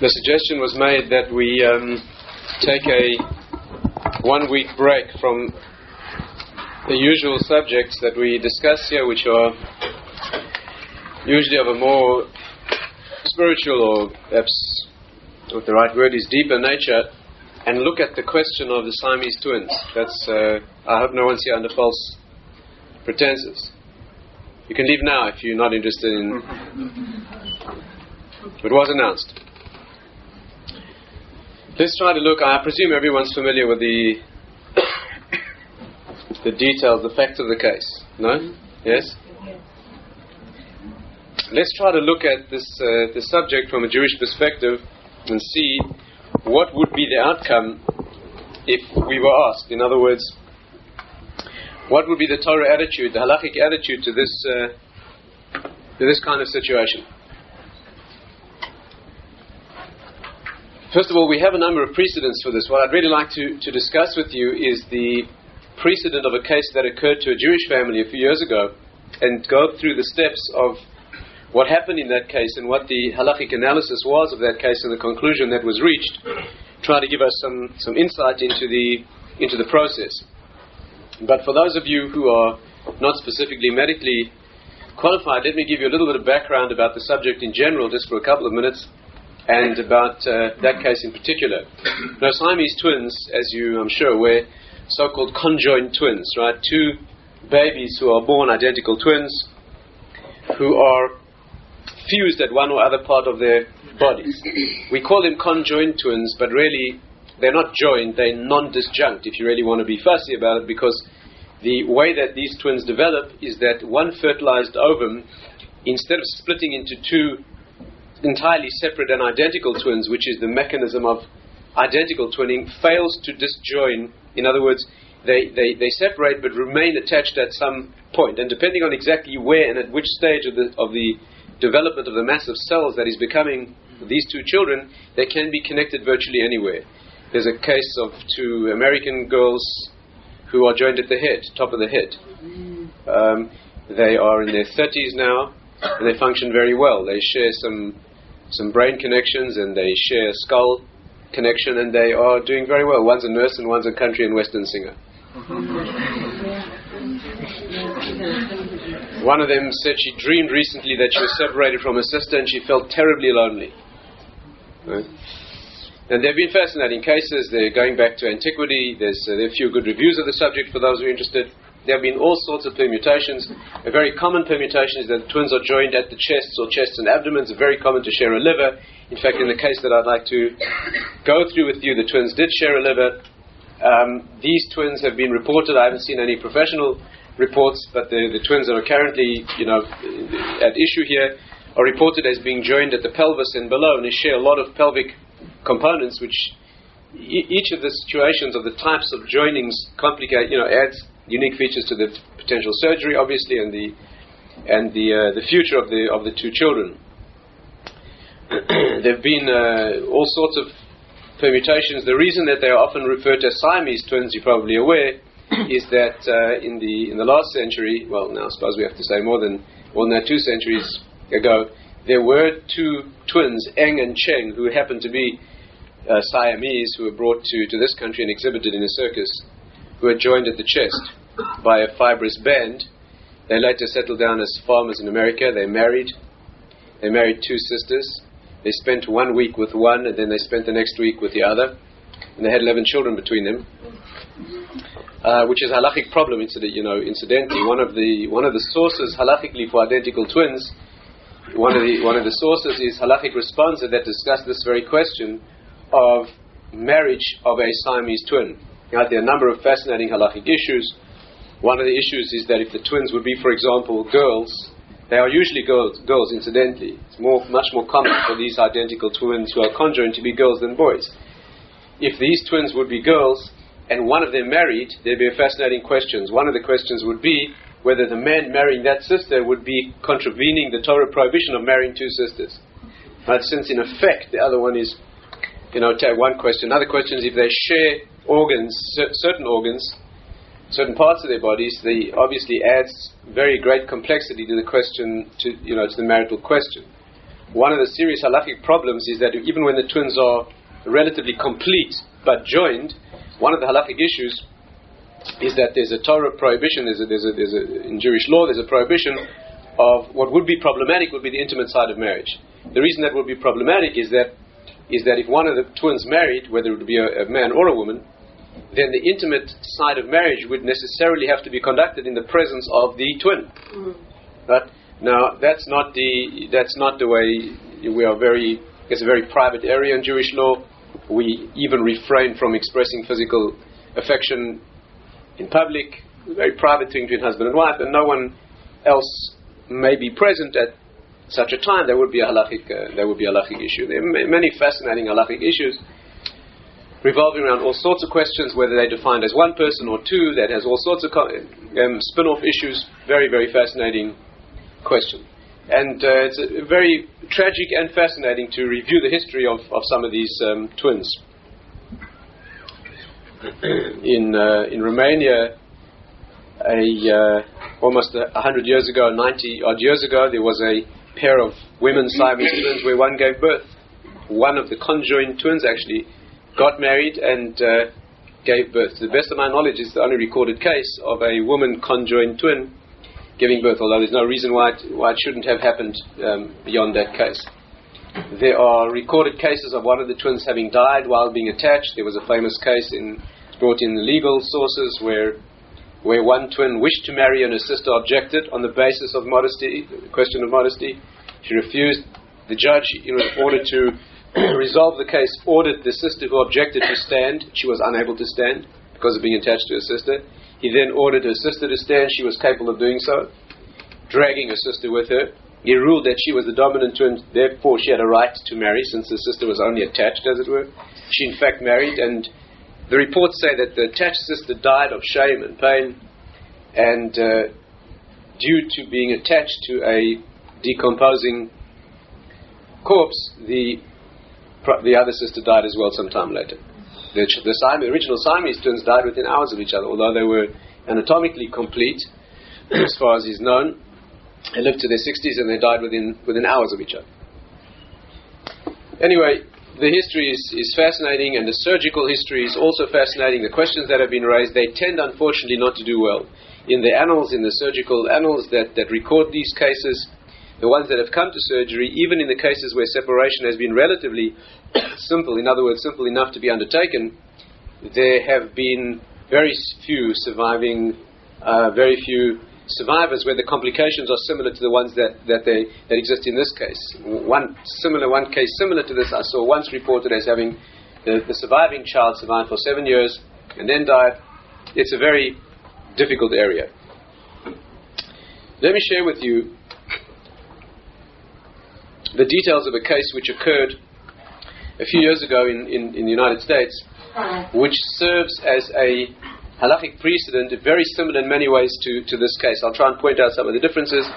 the suggestion was made that we um, take a one week break from the usual subjects that we discuss here, which are usually of a more spiritual or perhaps what the right word is deeper nature, and look at the question of the Siamese twins. That's uh, I hope no one's here under false pretenses. You can leave now if you're not interested in. It was announced. Let's try to look. I presume everyone's familiar with the the details, the facts of the case. No? Yes. Let's try to look at this uh, subject from a Jewish perspective and see what would be the outcome if we were asked. In other words, what would be the Torah attitude, the halachic attitude to this uh, to this kind of situation? First of all, we have a number of precedents for this. What I'd really like to, to discuss with you is the precedent of a case that occurred to a Jewish family a few years ago and go through the steps of what happened in that case and what the halachic analysis was of that case and the conclusion that was reached, try to give us some, some insight into the, into the process. But for those of you who are not specifically medically qualified, let me give you a little bit of background about the subject in general, just for a couple of minutes, and about uh, that case in particular. Now, Siamese twins, as you, I'm sure, were so-called conjoined twins, right? Two babies who are born identical twins, who are fused at one or other part of their bodies. We call them conjoined twins, but really they're not joined, they're non disjunct, if you really want to be fussy about it, because the way that these twins develop is that one fertilized ovum, instead of splitting into two entirely separate and identical twins, which is the mechanism of identical twinning, fails to disjoin. In other words, they, they, they separate but remain attached at some point. And depending on exactly where and at which stage of the, of the development of the mass of cells that is becoming these two children, they can be connected virtually anywhere. There's a case of two American girls who are joined at the head, top of the head. Um, they are in their 30s now, and they function very well. They share some some brain connections, and they share skull connection, and they are doing very well. One's a nurse, and one's a country and western singer. One of them said she dreamed recently that she was separated from her sister and she felt terribly lonely. Right? And there have been fascinating cases. They're going back to antiquity. There's uh, there are a few good reviews of the subject for those who are interested. There have been all sorts of permutations. A very common permutation is that twins are joined at the chests or chests and abdomens. Very common to share a liver. In fact, in the case that I'd like to go through with you, the twins did share a liver. Um, these twins have been reported. I haven't seen any professional reports, but the, the twins that are currently, you know, at issue here are reported as being joined at the pelvis and below, and they share a lot of pelvic components, which e- each of the situations of the types of joinings complicate, you know, adds unique features to the potential surgery, obviously, and the and the uh, the future of the of the two children. there have been uh, all sorts of permutations. The reason that they are often referred to as Siamese twins, you're probably aware, is that uh, in the in the last century, well, now I suppose we have to say more than more than two centuries ago, there were two twins, Eng and Cheng, who happened to be uh, Siamese, who were brought to, to this country and exhibited in a circus, who were joined at the chest by a fibrous band. They later settled down as farmers in America. They married. They married two sisters. They spent one week with one, and then they spent the next week with the other. And they had 11 children between them uh, which is a halachic problem. Incident, you know, incidentally, one of the one of the sources halachically for identical twins, one of the one of the sources is halachic responsa that discuss this very question of marriage of a Siamese twin. Now, there are a number of fascinating halachic issues. One of the issues is that if the twins would be, for example, girls, they are usually girls, girls incidentally. It's more, much more common for these identical twins who are conjoined to be girls than boys. If these twins would be girls, and one of them married, there'd be fascinating questions. One of the questions would be whether the man marrying that sister would be contravening the Torah prohibition of marrying two sisters. But since in effect the other one is, you know, one question. Another question is if they share organs, certain organs, certain parts of their bodies, they obviously adds very great complexity to the question, to you know, to the marital question. one of the serious halachic problems is that even when the twins are relatively complete but joined, one of the halachic issues is that there's a Torah prohibition, there's a, there's a, there's a, in Jewish law, there's a prohibition of what would be problematic would be the intimate side of marriage. The reason that would be problematic is that is that if one of the twins married, whether it would be a, a man or a woman, then the intimate side of marriage would necessarily have to be conducted in the presence of the twin. Mm-hmm. Right? Now that's not the that's not the way we are very it's a very private area in Jewish law. We even refrain from expressing physical affection in public, a very private thing between husband and wife, and no one else may be present at such a time. There would be a halachic, uh, there would be a halachic issue. There are many fascinating halachic issues revolving around all sorts of questions, whether they're defined as one person or two, that has all sorts of um, spin off issues. Very, very fascinating question. And uh, it's very tragic and fascinating to review the history of, of some of these um, twins. in, uh, in Romania, a, uh, almost a hundred years ago, 90 odd years ago, there was a pair of women Siamese twins where one gave birth. One of the conjoined twins actually got married and uh, gave birth. To the best of my knowledge, it's the only recorded case of a woman conjoined twin giving birth, although there's no reason why it, why it shouldn't have happened um, beyond that case. There are recorded cases of one of the twins having died while being attached. There was a famous case in brought in legal sources where where one twin wished to marry and her sister objected on the basis of modesty, the question of modesty. She refused. The judge, in order to resolve the case, ordered the sister who objected to stand. She was unable to stand because of being attached to her sister. He then ordered her sister to stand. She was capable of doing so, dragging her sister with her. He ruled that she was the dominant twin, therefore she had a right to marry, since the sister was only attached, as it were. She, in fact, married, and the reports say that the attached sister died of shame and pain, and uh, due to being attached to a decomposing corpse, the the other sister died as well some time later. The, the Siamese, original Siamese twins died within hours of each other, although they were anatomically complete, as far as is known. They lived to their 60s and they died within, within hours of each other. Anyway, the history is, is fascinating and the surgical history is also fascinating. The questions that have been raised, they tend unfortunately not to do well. In the annals, in the surgical annals that, that record these cases, the ones that have come to surgery, even in the cases where separation has been relatively simple, in other words, simple enough to be undertaken, there have been very few surviving, uh, very few survivors where the complications are similar to the ones that, that, they, that exist in this case. One similar, one case similar to this I saw once reported as having the, the surviving child survived for seven years and then died. It's a very difficult area. Let me share with you the details of a case which occurred a few years ago in, in, in the United States, which serves as a halachic precedent, very similar in many ways to, to this case. I'll try and point out some of the differences.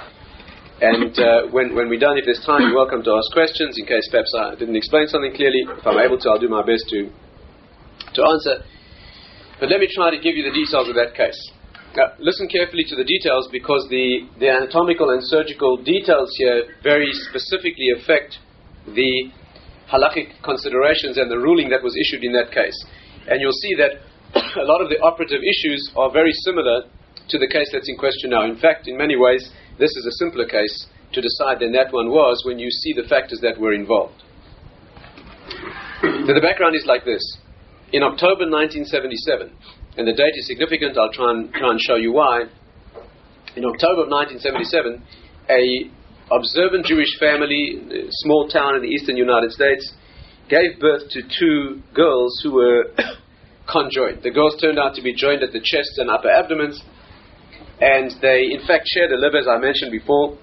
And uh, when, when we're done, if there's time, you're welcome to ask questions in case perhaps I didn't explain something clearly. If I'm able to, I'll do my best to, to answer. But let me try to give you the details of that case. Now, listen carefully to the details because the, the anatomical and surgical details here very specifically affect the halachic considerations and the ruling that was issued in that case. And you'll see that a lot of the operative issues are very similar to the case that's in question now. In fact, in many ways, this is a simpler case to decide than that one was when you see the factors that were involved. Now, the background is like this. In October 1977, and the date is significant. I'll try and try and show you why. In October of 1977, a observant Jewish family, a small town in the eastern United States, gave birth to two girls who were conjoined. The girls turned out to be joined at the chest and upper abdomens, and they in fact shared a liver, as I mentioned before.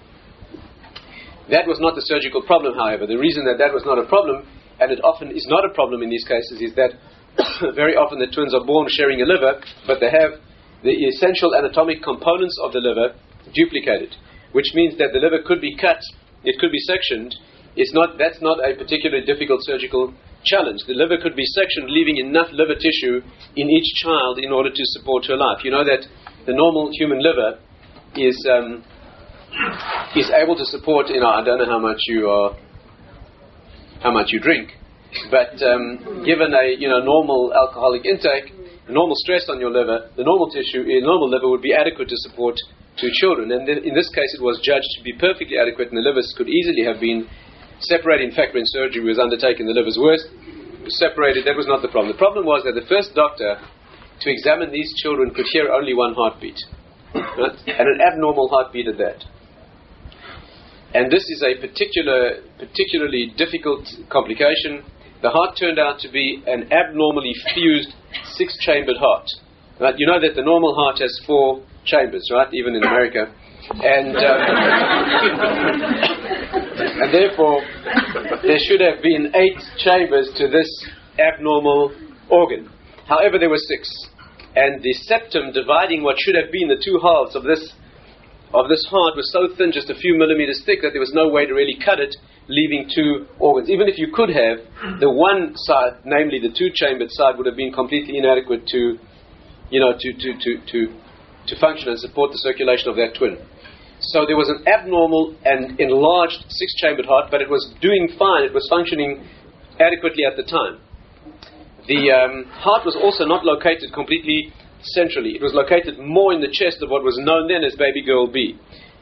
That was not the surgical problem, however. The reason that that was not a problem, and it often is not a problem in these cases, is that very often the twins are born sharing a liver, but they have the essential anatomic components of the liver duplicated, which means that the liver could be cut, it could be sectioned. It's not, that's not a particularly difficult surgical challenge. The liver could be sectioned, leaving enough liver tissue in each child in order to support her life. You know that the normal human liver is um, is able to support. You know, I don't know how much you are how much you drink. But um, given a you know normal alcoholic intake, normal stress on your liver, the normal tissue, a normal liver would be adequate to support two children. And in this case, it was judged to be perfectly adequate, and the livers could easily have been separated. In fact, when surgery was undertaken, the livers were separated. That was not the problem. The problem was that the first doctor to examine these children could hear only one heartbeat, and an abnormal heartbeat at that. And this is a particular, particularly difficult complication. The heart turned out to be an abnormally fused six-chambered heart. Right? You know that the normal heart has four chambers, right? Even in America, and um, and therefore there should have been eight chambers to this abnormal organ. However, there were six, and the septum dividing what should have been the two halves of this of this heart was so thin, just a few millimeters thick, that there was no way to really cut it, leaving two organs. Even if you could have, the one side, namely the two-chambered side, would have been completely inadequate to, you know, to, to, to, to, to function and support the circulation of that twin. So there was an abnormal and enlarged six-chambered heart, but it was doing fine. It was functioning adequately at the time. The um, heart was also not located completely centrally. It was located more in the chest of what was known then as baby girl B.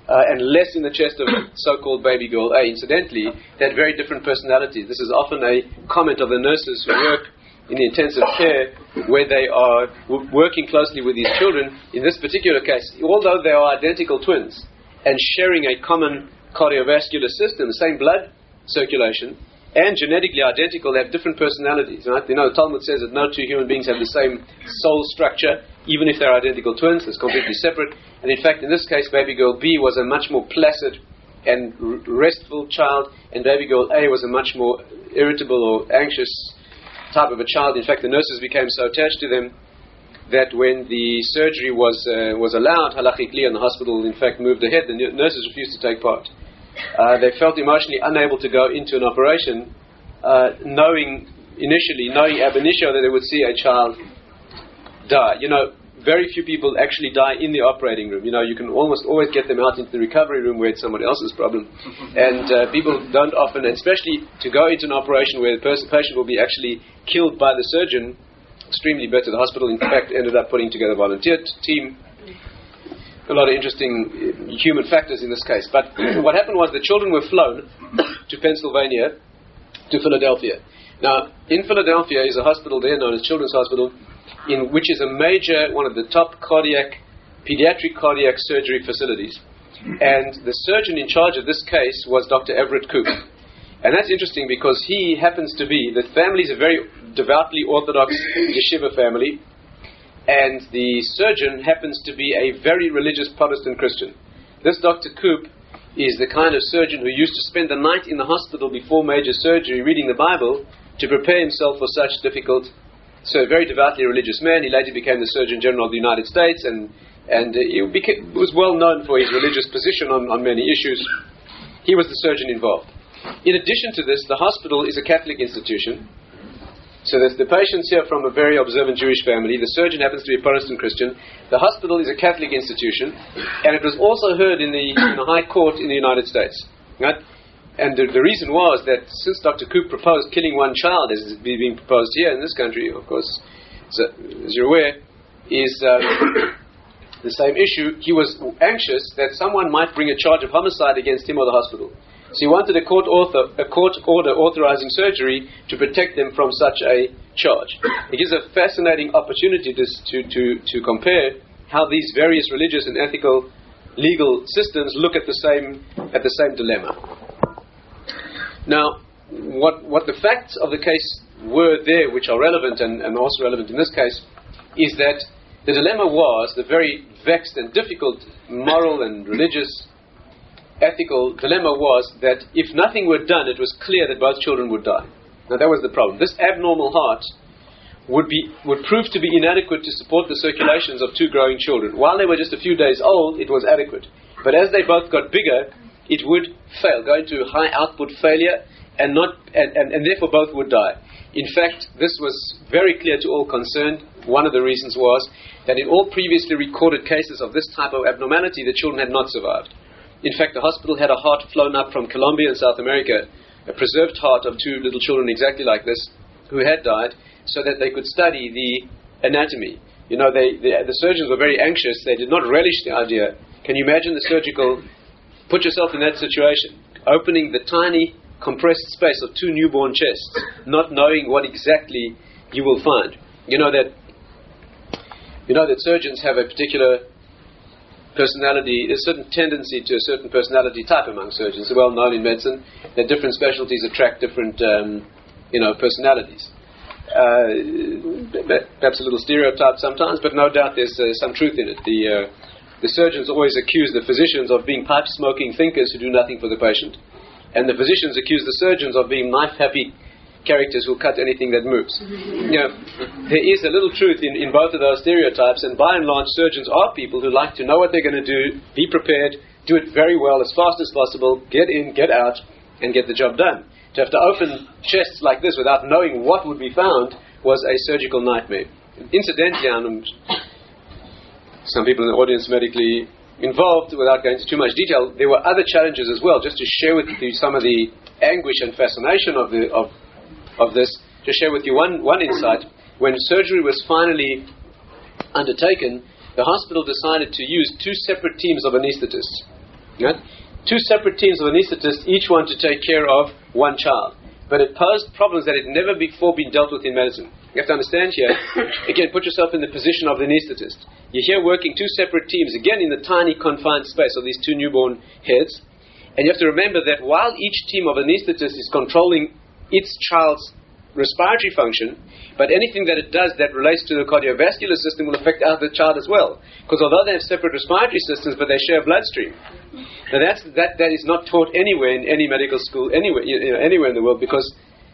Uh, and less in the chest of so-called baby girl A. Incidentally, they had very different personalities. This is often a comment of the nurses who work in the intensive care where they are w- working closely with these children. In this particular case, although they are identical twins and sharing a common cardiovascular system, the same blood circulation, and genetically identical, they have different personalities. Right? You know, the Talmud says that no two human beings have the same soul structure, even if they're identical twins. It's completely separate. And in fact, in this case, baby girl B was a much more placid and restful child, and baby girl A was a much more irritable or anxious type of a child. In fact, the nurses became so attached to them that when the surgery was uh, was allowed, halachically, and the hospital in fact moved ahead, the nurses refused to take part. Uh, they felt emotionally unable to go into an operation, uh, knowing initially, knowing ab initio that they would see a child die. You know, very few people actually die in the operating room. You know, you can almost always get them out into the recovery room where it's somebody else's problem. And uh, people don't often, especially to go into an operation where the pers- patient will be actually killed by the surgeon, extremely better. The hospital, in fact, ended up putting together a volunteer t- team a lot of interesting human factors in this case. But what happened was the children were flown to Pennsylvania, to Philadelphia. Now, in Philadelphia is a hospital there known as Children's Hospital, in which is a major, one of the top cardiac, pediatric cardiac surgery facilities. And the surgeon in charge of this case was Dr. Everett Koop. And that's interesting because he happens to be, the family is a very devoutly Orthodox yeshiva family, and the surgeon happens to be a very religious Protestant Christian. This Dr. Koop is the kind of surgeon who used to spend the night in the hospital before major surgery reading the Bible to prepare himself for such difficult. So, a very devoutly religious man. He later became the Surgeon General of the United States and, and uh, he became, was well known for his religious position on, on many issues. He was the surgeon involved. In addition to this, the hospital is a Catholic institution so the patient's here from a very observant Jewish family. The surgeon happens to be a Protestant Christian. The hospital is a Catholic institution, and it was also heard in the, in the High Court in the United States. Right? And the, the, reason was that since Dr. Koop proposed killing one child, as is being proposed here in this country, of course, so, as you're aware, is um, the same issue. He was anxious that someone might bring a charge of homicide against him or the hospital. So he wanted a court, author, a court order authorizing surgery to protect them from such a charge. It gives a fascinating opportunity to, to, to, to compare how these various religious and ethical legal systems look at the same, at the same dilemma. Now, what, what the facts of the case were there, which are relevant and, and also relevant in this case, is that the dilemma was the very vexed and difficult moral and religious ethical dilemma was that if nothing were done, it was clear that both children would die. Now that was the problem. This abnormal heart would be would prove to be inadequate to support the circulations of two growing children. While they were just a few days old, it was adequate. But as they both got bigger, it would fail, go into high output failure, and not and, and, and therefore both would die. In fact, this was very clear to all concerned. One of the reasons was that in all previously recorded cases of this type of abnormality, the children had not survived. In fact, the hospital had a heart flown up from Colombia in South America a preserved heart of two little children exactly like this who had died so that they could study the anatomy. You know, they, the, the surgeons were very anxious. They did not relish the idea. Can you imagine the surgical? Put yourself in that situation. Opening the tiny compressed space of two newborn chests, not knowing what exactly you will find. You know that you know that surgeons have a particular personality, a certain tendency to a certain personality type among surgeons. Well known in medicine that different specialties attract different, um, you know, personalities. Uh, perhaps a little stereotype sometimes, but no doubt there's uh, some truth in it. The, uh, the surgeons always accuse the physicians of being pipe smoking thinkers who do nothing for the patient, and the physicians accuse the surgeons of being knife happy characters who cut anything that moves. Mm-hmm. You know, there is a little truth in, in both of those stereotypes, and by and large, surgeons are people who like to know what they're going to do, be prepared, do it very well as fast as possible, get in, get out, and get the job done. To have to open chests like this without knowing what would be found was a surgical nightmare. Incidentally, and some people in the audience medically involved, without going into too much detail, there were other challenges as well, just to share with you some of the anguish and fascination of, the, of of this, to share with you one, one insight. When surgery was finally undertaken, the hospital decided to use two separate teams of anesthetists. Two separate teams of anesthetists, each one to take care of one child. But it posed problems that had never before been dealt with in medicine. You have to understand here, again, put yourself in the position of the anesthetist. You're here working two separate teams, again in the tiny confined space of these two newborn heads. And you have to remember that while each team of anesthetists is controlling its child's respiratory function, but anything that it does that relates to the cardiovascular system will affect the child as well. Because although they have separate respiratory systems, but they share a bloodstream. Now that's, that, that is not taught anywhere in any medical school, anywhere, you know, anywhere in the world, because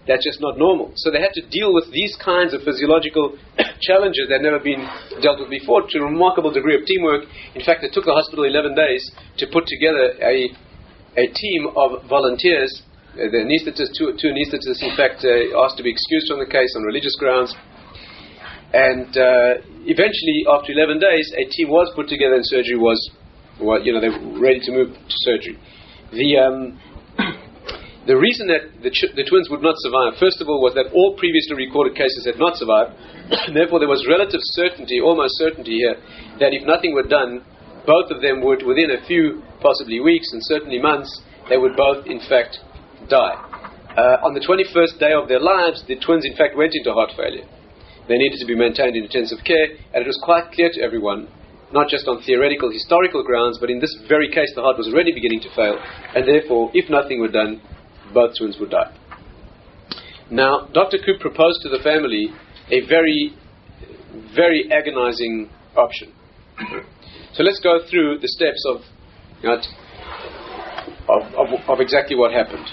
that's just not normal. So they had to deal with these kinds of physiological challenges that had never been dealt with before to a remarkable degree of teamwork. In fact, it took the hospital 11 days to put together a, a team of volunteers uh, the anesthetists, two, two anesthetists, in fact, uh, asked to be excused from the case on religious grounds. And uh, eventually, after 11 days, a team was put together and surgery was, well, you know, they were ready to move to surgery. The, um, the reason that the, ch- the twins would not survive, first of all, was that all previously recorded cases had not survived. Therefore, there was relative certainty, almost certainty here, that if nothing were done, both of them would, within a few, possibly weeks and certainly months, they would both, in fact, die. Uh, on the 21st day of their lives, the twins, in fact, went into heart failure. They needed to be maintained in intensive care, and it was quite clear to everyone, not just on theoretical, historical grounds, but in this very case, the heart was already beginning to fail, and therefore, if nothing were done, both twins would die. Now, Dr. Koop proposed to the family a very, very agonizing option. So let's go through the steps of, you know, of, of, of exactly what happened.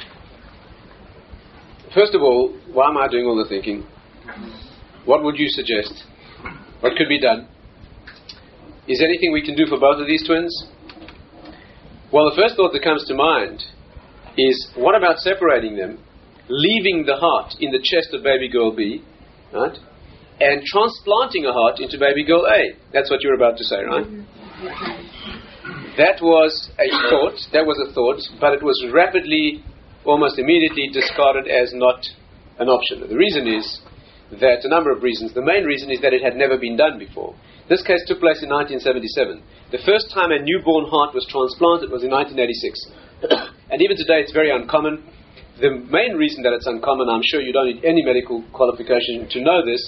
First of all, why am I doing all the thinking? What would you suggest? What could be done? Is anything we can do for both of these twins? Well, the first thought that comes to mind is what about separating them, leaving the heart in the chest of baby girl B, right? And transplanting a heart into baby girl A. That's what you're about to say, right? Mm-hmm. That was a thought, that was a thought, but it was rapidly almost immediately discarded as not an option. The reason is that a number of reasons. The main reason is that it had never been done before. This case took place in 1977. The first time a newborn heart was transplanted was in 1986. and even today it's very uncommon. The main reason that it's uncommon, I'm sure you don't need any medical qualification to know this.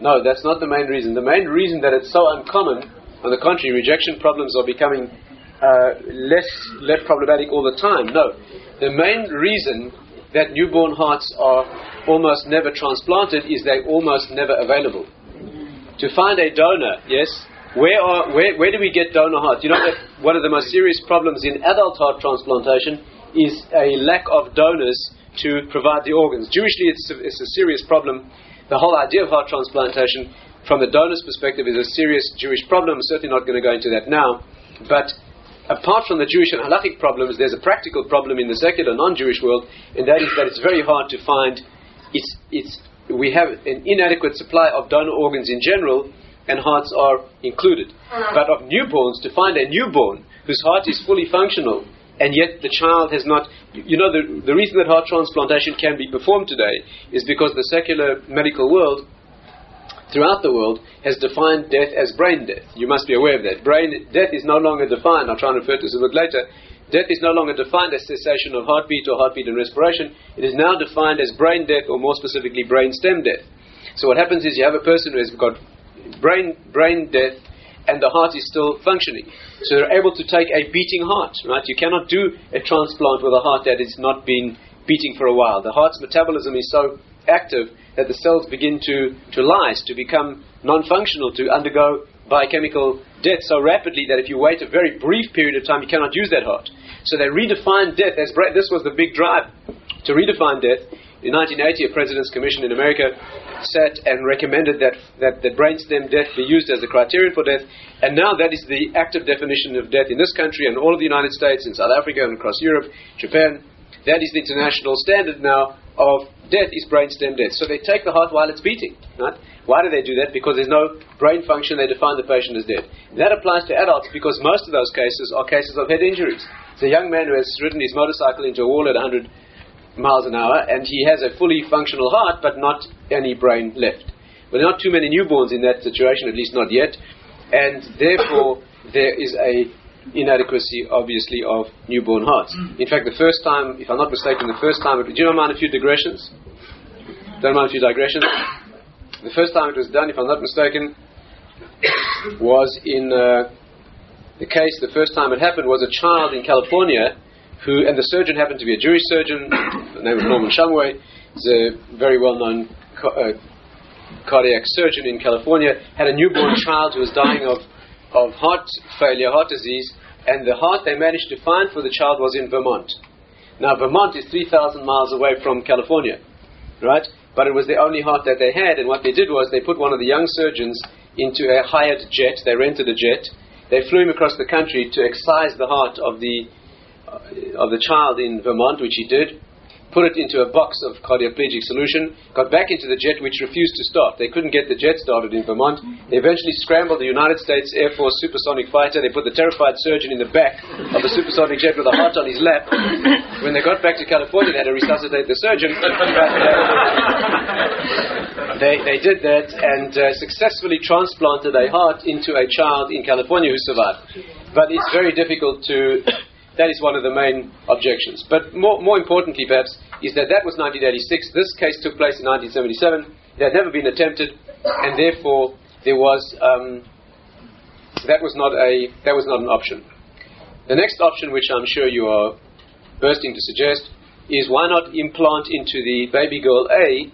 No, that's not the main reason. The main reason that it's so uncommon, on the contrary, rejection problems are becoming uh, less, less problematic all the time. No, the main reason that newborn hearts are almost never transplanted is they're almost never available. To find a donor, yes, where, are, where, where do we get donor hearts? You know that one of the most serious problems in adult heart transplantation is a lack of donors to provide the organs. Jewishly, it's a, it's a serious problem. The whole idea of heart transplantation, from the donor's perspective, is a serious Jewish problem. I'm certainly not going to go into that now. But apart from the Jewish and halachic problems, there's a practical problem in the secular, non-Jewish world, and that is that it's very hard to find. It's, it's, we have an inadequate supply of donor organs in general, and hearts are included. Uh-huh. But of newborns, to find a newborn whose heart is fully functional, and yet the child has not you know, the, the reason that heart transplantation can be performed today is because the secular medical world throughout the world has defined death as brain death. You must be aware of that. Brain death is no longer defined. I'll try and refer to this a bit later. Death is no longer defined as cessation of heartbeat or heartbeat and respiration. It is now defined as brain death, or more specifically, brain stem death. So what happens is you have a person who has got brain brain death, and the heart is still functioning. So they're able to take a beating heart, right? You cannot do a transplant with a heart that has not been beating for a while. The heart's metabolism is so active that the cells begin to, to lyse, to become non functional, to undergo biochemical death so rapidly that if you wait a very brief period of time, you cannot use that heart. So they redefined death as this was the big drive to redefine death. In 1980, a President's Commission in America sat and recommended that, that, that brainstem death be used as a criterion for death, and now that is the active definition of death in this country and all of the United States, in South Africa and across Europe, Japan. That is the international standard now of death is brainstem death. So they take the heart while it's beating. Right? Why do they do that? Because there's no brain function, they define the patient as dead. that applies to adults because most of those cases are cases of head injuries. It's a young man who has ridden his motorcycle into a wall at 100 miles an hour and he has a fully functional heart but not any brain left. But there are not too many newborns in that situation, at least not yet, and therefore there is a inadequacy, obviously, of newborn hearts. In fact, the first time, if I'm not mistaken, the first time, it, do you know mind a few digressions? Don't mind a few digressions? The first time it was done, if I'm not mistaken, was in uh, the case, the first time it happened was a child in California who, and the surgeon happened to be a Jewish surgeon, the name was Norman Shumway, he's a very well known uh, cardiac surgeon in California, had a newborn child who was dying of of heart failure, heart disease, and the heart they managed to find for the child was in Vermont. Now, Vermont is 3,000 miles away from California, right? But it was the only heart that they had, and what they did was they put one of the young surgeons into a hired jet. They rented a jet. They flew him across the country to excise the heart of the uh, of the child in Vermont, which he did put it into a box of cardioplegic solution, got back into the jet which refused to start. They couldn't get the jet started in Vermont. They eventually scrambled the United States Air Force supersonic fighter. They put the terrified surgeon in the back of the supersonic jet with a heart on his lap. When they got back to California, they had to resuscitate the surgeon. they, they did that and uh, successfully transplanted a heart into a child in California who survived. But it's very difficult to that is one of the main objections. But more, more importantly, perhaps, is that that was 1986. This case took place in 1977. It had never been attempted, and therefore there was um, that was not a that was not an option. The next option, which I'm sure you are bursting to suggest, is why not implant into the baby girl A,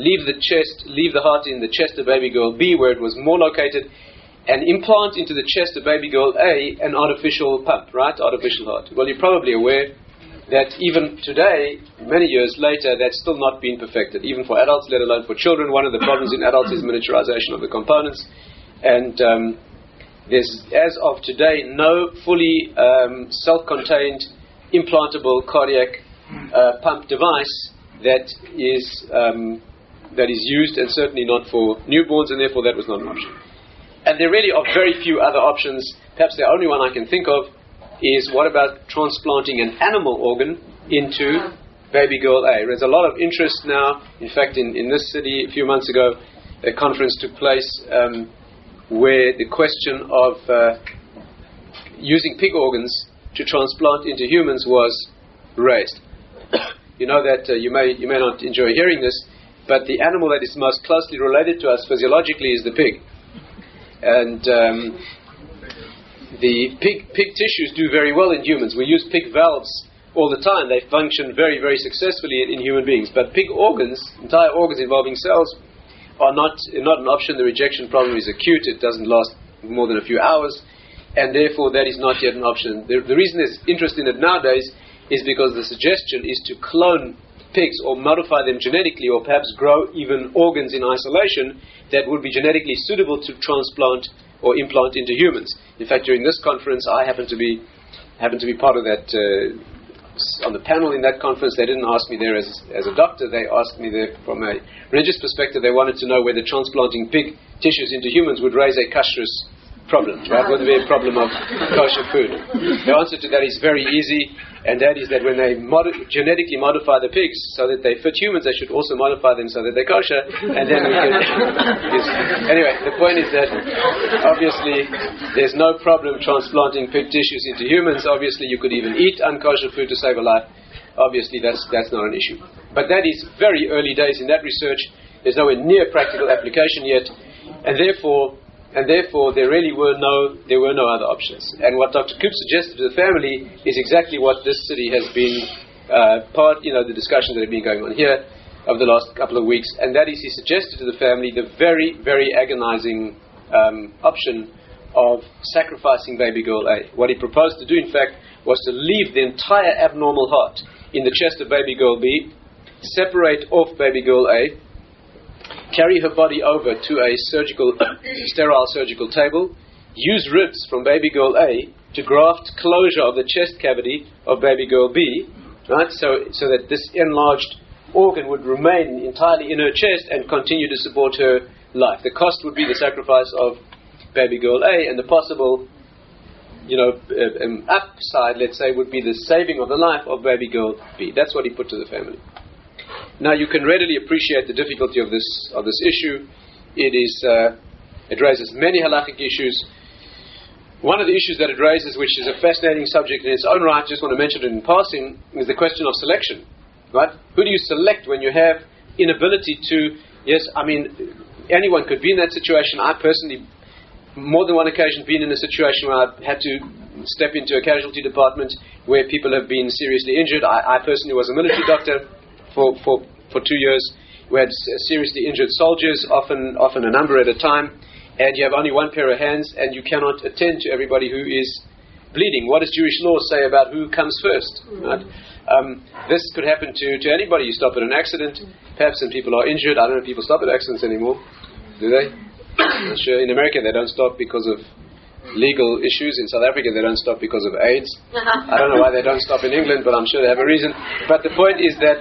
leave the chest, leave the heart in the chest of baby girl B, where it was more located, and implant into the chest of baby girl A an artificial pump, right? Artificial heart. Well, you're probably aware that even today, many years later, that's still not been perfected, even for adults, let alone for children. One of the problems in adults is miniaturization of the components. And um, there's, as of today, no fully um, self contained implantable cardiac uh, pump device that is, um, that is used, and certainly not for newborns, and therefore that was not an option. And there really are very few other options. Perhaps the only one I can think of is what about transplanting an animal organ into baby girl A? There's a lot of interest now. In fact, in, in this city a few months ago, a conference took place um, where the question of uh, using pig organs to transplant into humans was raised. you know that uh, you may you may not enjoy hearing this, but the animal that is most closely related to us physiologically is the pig. And um, the pig, pig tissues do very well in humans. We use pig valves all the time. They function very, very successfully in, in human beings. But pig organs, entire organs involving cells, are not, not an option. The rejection problem is acute. It doesn't last more than a few hours. And therefore, that is not yet an option. The, the reason there's interest in it nowadays is because the suggestion is to clone pigs or modify them genetically or perhaps grow even organs in isolation that would be genetically suitable to transplant or implant into humans. In fact, during this conference, I happened to be happened to be part of that. Uh, on the panel in that conference, they didn't ask me there as, as a doctor. They asked me there from a religious perspective. They wanted to know whether transplanting pig tissues into humans would raise a kashrus problems, right? There be a problem of kosher food? The answer to that is very easy, and that is that when they mod- genetically modify the pigs so that they fit humans, they should also modify them so that they're kosher, and then we can. anyway, the point is that obviously there's no problem transplanting pig tissues into humans. Obviously, you could even eat unkosher food to save a life. Obviously, that's that's not an issue. But that is very early days in that research. There's nowhere near practical application yet, and therefore and therefore there really were no there were no other options. And what Dr. Koop suggested to the family is exactly what this city has been uh, part, you know, the discussions that have been going on here over the last couple of weeks, and that is he suggested to the family the very very agonizing um, option of sacrificing baby girl A. What he proposed to do, in fact, was to leave the entire abnormal heart in the chest of baby girl B, separate off baby girl A, carry her body over to a surgical, sterile surgical table, use ribs from baby girl A to graft closure of the chest cavity of baby girl B, right? So, so that this enlarged organ would remain entirely in her chest and continue to support her life. The cost would be the sacrifice of baby girl A, and the possible, you know, uh, um, upside, let's say, would be the saving of the life of baby girl B. That's what he put to the family. Now you can readily appreciate the difficulty of this of this issue. It is uh, it raises many halachic issues. One of the issues that it raises, which is a fascinating subject in its own right, I just want to mention it in passing, is the question of selection. Right? Who do you select when you have inability to? Yes, I mean anyone could be in that situation. I personally, more than one occasion, been in a situation where I've had to step into a casualty department where people have been seriously injured. I, I personally was a military doctor for, for, for two years. We had seriously injured soldiers, often, often a number at a time, and you have only one pair of hands, and you cannot attend to everybody who is bleeding. What does Jewish law say about who comes first? Right? Um, this could happen to, to anybody. You stop at an accident, perhaps some people are injured. I don't know if people stop at accidents anymore. Do they? sure. In America, they don't stop because of legal issues. In South Africa, they don't stop because of AIDS. I don't know why they don't stop in England, but I'm sure they have a reason. But the point is that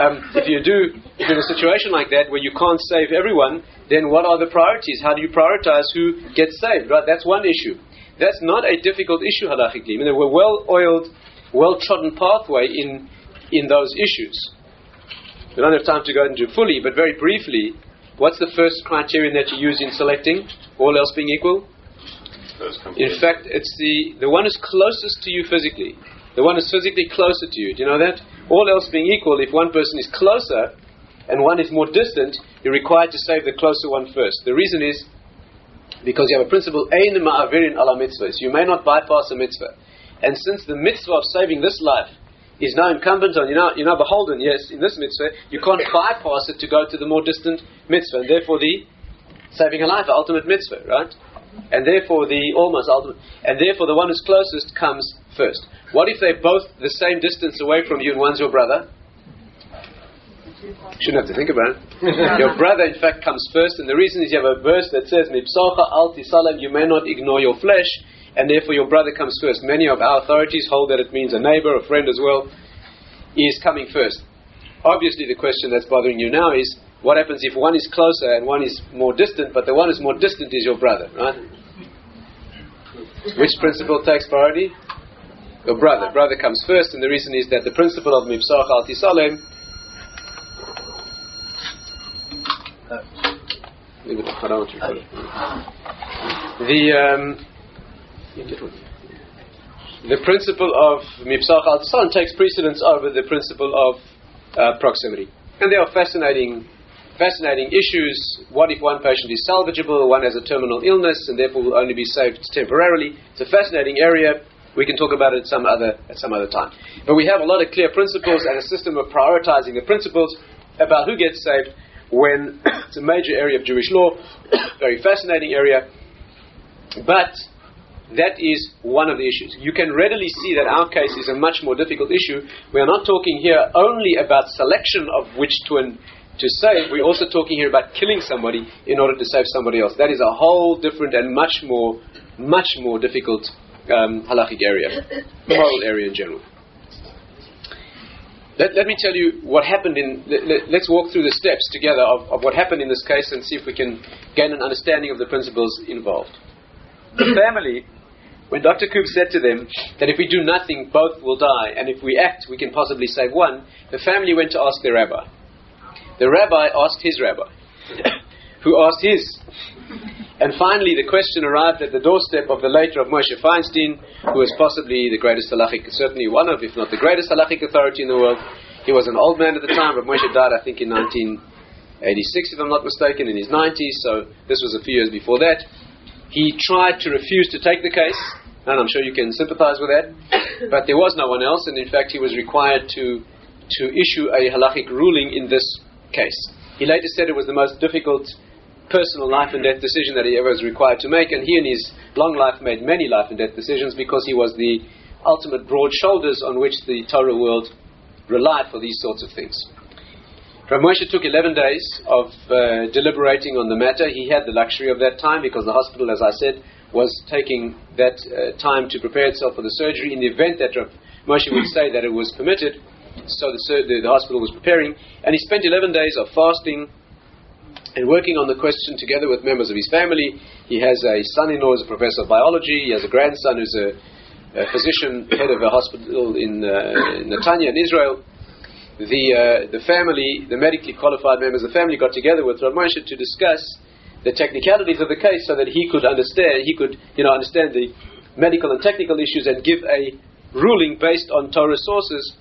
um, if you do, if you're in a situation like that where you can't save everyone, then what are the priorities? How do you prioritize who gets saved? Right? That's one issue. That's not a difficult issue halachically. I mean, there were well-oiled, well-trodden pathway in in those issues. We don't have time to go into fully, but very briefly, what's the first criterion that you use in selecting, all else being equal? In fact, it's the, the one who's closest to you physically. The one who's physically closer to you. Do you know that? All else being equal, if one person is closer and one is more distant, you're required to save the closer one first. The reason is because you have a principle, Ein ma'avirin ala mitzvahs. You may not bypass a mitzvah. And since the mitzvah of saving this life is now incumbent on you, now, you're now beholden, yes, in this mitzvah, you can't bypass it to go to the more distant mitzvah. And therefore, the saving a life, the ultimate mitzvah, right? And therefore the almost ultimate, and therefore the one who's closest comes first. What if they're both the same distance away from you and one's your brother? Shouldn't have to think about it. your brother, in fact, comes first, and the reason is you have a verse that says, "Mipsacha al tisalem," you may not ignore your flesh, and therefore your brother comes first. Many of our authorities hold that it means a neighbor, a friend as well, is coming first. Obviously, the question that's bothering you now is what happens if one is closer and one is more distant, but the one who's more distant is your brother, right? Which principle takes priority? Your brother. Brother comes first, and the reason is that the principle of Mipsach al Tisalem. It. The, um, the principle of Mipsach al Tisalem takes precedence over the principle of uh, proximity. And there are fascinating fascinating issues. What if one patient is salvageable, one has a terminal illness, and therefore will only be saved temporarily? It's a fascinating area. We can talk about it some other, at some other time. But we have a lot of clear principles and a system of prioritizing the principles about who gets saved when it's a major area of Jewish law, very fascinating area. But that is one of the issues. You can readily see that our case is a much more difficult issue. We are not talking here only about selection of which twin to save, we're also talking here about killing somebody in order to save somebody else. That is a whole different and much more, much more difficult um, halachic area, moral area in general. Let, let, me tell you what happened in. Let, us walk through the steps together of, of what happened in this case and see if we can gain an understanding of the principles involved. the family, when Dr. Koop said to them that if we do nothing, both will die, and if we act, we can possibly save one, the family went to ask their rabbi. The rabbi asked his rabbi, who asked his. And finally, the question arrived at the doorstep of the later of Moshe Feinstein, who was possibly the greatest halachic, certainly one of, if not the greatest halachic authority in the world. He was an old man at the time. Rav Moshe died, I think, in 1986, if I'm not mistaken, in his 90s, so this was a few years before that. He tried to refuse to take the case, and I'm sure you can sympathize with that, but there was no one else, and in fact, he was required to, to issue a halachic ruling in this case. He later said it was the most difficult personal life and death decision that he ever was required to make, and he in his long life made many life and death decisions because he was the ultimate broad shoulders on which the Torah world relied for these sorts of things. Rav Moshe took 11 days of uh, deliberating on the matter. He had the luxury of that time because the hospital, as I said, was taking that uh, time to prepare itself for the surgery in the event that Rav Moshe would say that it was permitted. So the, the, the hospital was preparing. And he spent 11 days of fasting, and working on the question together with members of his family. He has a son-in-law who's a professor of biology. He has a grandson who's a, a physician, head of a hospital in, uh, Netanya in Israel. The, uh, the family, the medically qualified members of the family got together with Rav Moshe to discuss the technicalities of the case so that he could understand, he could, you know, understand the medical and technical issues and give a ruling based on Torah sources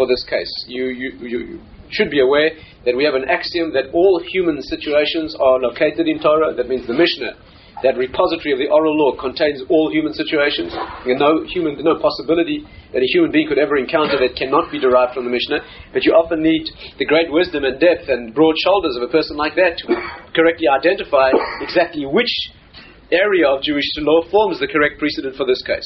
for this case. You, you, you should be aware that we have an axiom that all human situations are located in Torah. That means the Mishnah, that repository of the oral law, contains all human situations. There's no human, no possibility that a human being could ever encounter that cannot be derived from the Mishnah. But you often need the great wisdom and depth and broad shoulders of a person like that to correctly identify exactly which area of Jewish law forms the correct precedent for this case.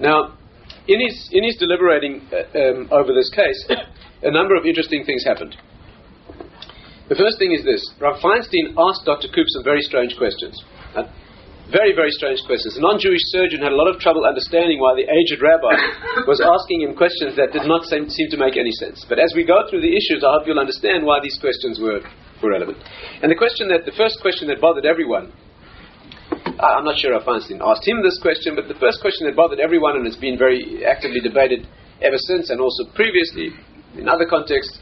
Now, in his, in his deliberating uh, um, over this case, a number of interesting things happened. The first thing is this Rav Feinstein asked Dr. Koop some very strange questions. Uh, very, very strange questions. A non Jewish surgeon had a lot of trouble understanding why the aged rabbi was asking him questions that did not seem, seem to make any sense. But as we go through the issues, I hope you'll understand why these questions were, were relevant. And the question that, the first question that bothered everyone, I'm not sure if Feinstein asked him this question, but the first question that bothered everyone, and it's been very actively debated ever since and also previously in other contexts,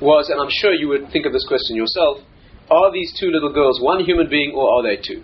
was, and I'm sure you would think of this question yourself, are these two little girls one human being or are they two?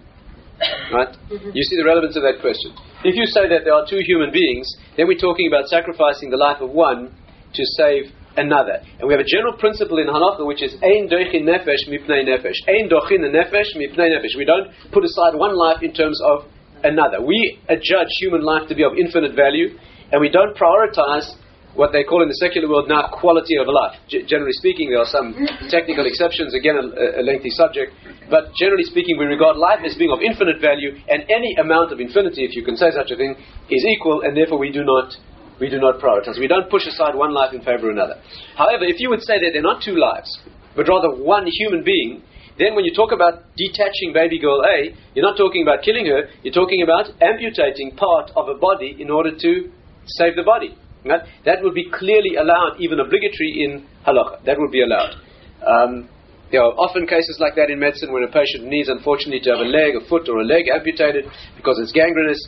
Right? Mm-hmm. You see the relevance of that question. If you say that there are two human beings, then we're talking about sacrificing the life of one to save another. And we have a general principle in Halacha which is Ein dochin nefesh mipnei nefesh. Ein dochin nefesh mipnei nefesh. We don't put aside one life in terms of another. We adjudge human life to be of infinite value, and we don't prioritize what they call in the secular world now quality of life. G- generally speaking, there are some technical exceptions, again, a, a, lengthy subject, but generally speaking, we regard life as being of infinite value, and any amount of infinity, if you can say such a thing, is equal, and therefore we do not. We do not prioritize. We don't push aside one life in favor of another. However, if you would say that they're not two lives, but rather one human being, then when you talk about detaching baby girl A, you're not talking about killing her, you're talking about amputating part of a body in order to save the body. Right? That would be clearly allowed, even obligatory in halakha. That would be allowed. Um, there are often cases like that in medicine when a patient needs, unfortunately, to have a leg, a foot, or a leg amputated because it's gangrenous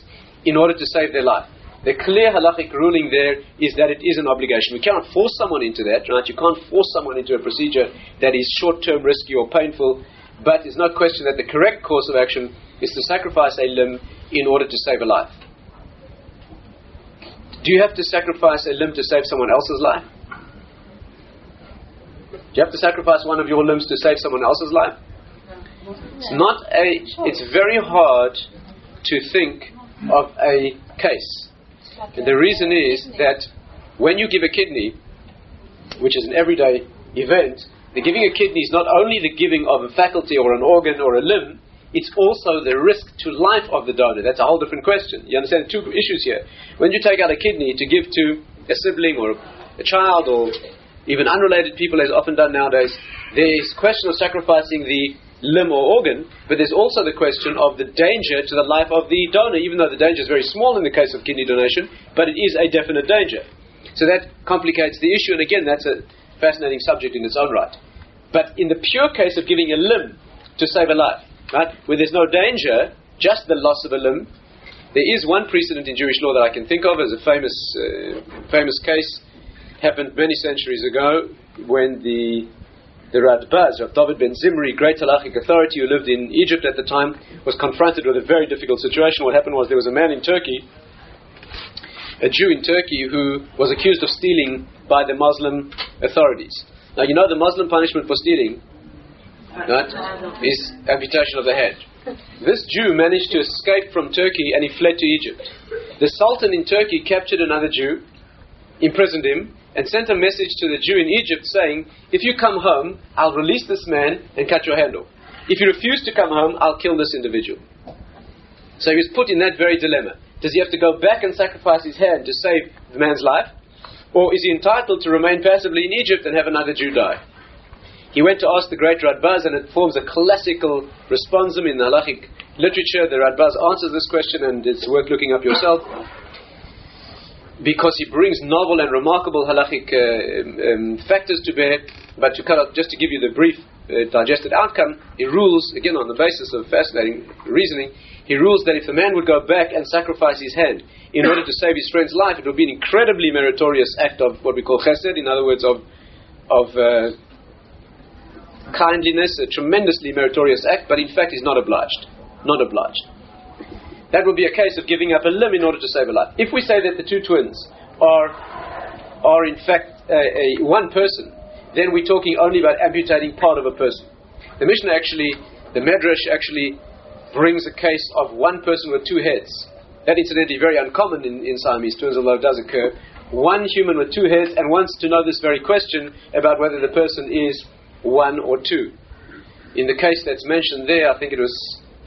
in order to save their life. The clear halachic ruling there is that it is an obligation. We cannot force someone into that, right? You can't force someone into a procedure that is short-term risky or painful, but it's no question that the correct course of action is to sacrifice a limb in order to save a life. Do you have to sacrifice a limb to save someone else's life? Do you have to sacrifice one of your limbs to save someone else's life? It's not a. It's very hard to think of a case. And the reason is that when you give a kidney, which is an everyday event, the giving a kidney is not only the giving of a faculty or an organ or a limb, it's also the risk to life of the donor. That's a whole different question. You understand two issues here. When you take out a kidney to give to a sibling or a child or even unrelated people, as often done nowadays, there's question of sacrificing the limb or organ, but there's also the question of the danger to the life of the donor, even though the danger is very small in the case of kidney donation, but it is a definite danger. So that complicates the issue, and again, that's a fascinating subject in its own right. But in the pure case of giving a limb to save a life, right, where there's no danger, just the loss of a limb. There is one precedent in Jewish law that I can think of as a famous, uh, famous case happened many centuries ago when the the Radbaz, Rav David ben Zimri, great halachic authority who lived in Egypt at the time, was confronted with a very difficult situation. What happened was there was a man in Turkey, a Jew in Turkey, who was accused of stealing by the Muslim authorities. Now, you know the Muslim punishment for stealing right, is amputation of the head. This Jew managed to escape from Turkey and he fled to Egypt. The Sultan in Turkey captured another Jew, imprisoned him, and sent a message to the Jew in Egypt saying, If you come home, I'll release this man and cut your hand off. If you refuse to come home, I'll kill this individual. So he was put in that very dilemma. Does he have to go back and sacrifice his hand to save the man's life? Or is he entitled to remain passively in Egypt and have another Jew die? He went to ask the great Radbaz, and it forms a classical responsum in the halachic literature. The Radbaz answers this question, and it's worth looking up yourself because he brings novel and remarkable halachic uh, um, factors to bear. But to cut out, just to give you the brief uh, digested outcome, he rules again on the basis of fascinating reasoning. He rules that if the man would go back and sacrifice his hand in order to save his friend's life, it would be an incredibly meritorious act of what we call chesed, in other words, of of uh, kindliness, a tremendously meritorious act. But in fact, he's not obliged. Not obliged that would be a case of giving up a limb in order to save a life. If we say that the two twins are, are in fact a, a one person, then we're talking only about amputating part of a person. The Mishnah actually, the Medrash actually brings a case of one person with two heads. That incidentally very uncommon in, in Siamese twins, although it does occur. One human with two heads and wants to know this very question about whether the person is one or two. In the case that's mentioned there, I think it was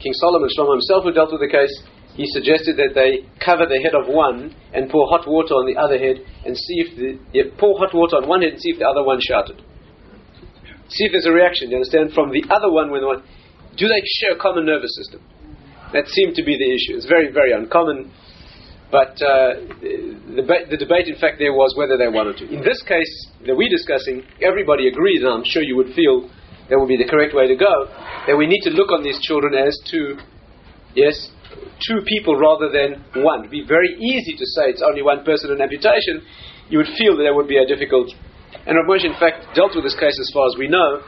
King Solomon Shlomo himself who dealt with the case he suggested that they cover the head of one and pour hot water on the other head and see if the yeah, pour hot water on one head and see if the other one shouted. See if there's a reaction. You understand from the other one when the one do they share a common nervous system? That seemed to be the issue. It's very very uncommon. But uh, the, the, debate, in fact, there was whether they wanted to. In this case that we're discussing, everybody agrees, and I'm sure you would feel that would be the correct way to go, that we need to look on these children as two, yes, two people rather than one. It would be very easy to say it's only one person in amputation. You would feel that there would be a difficult. And Rav in fact, dealt with this case as far as we know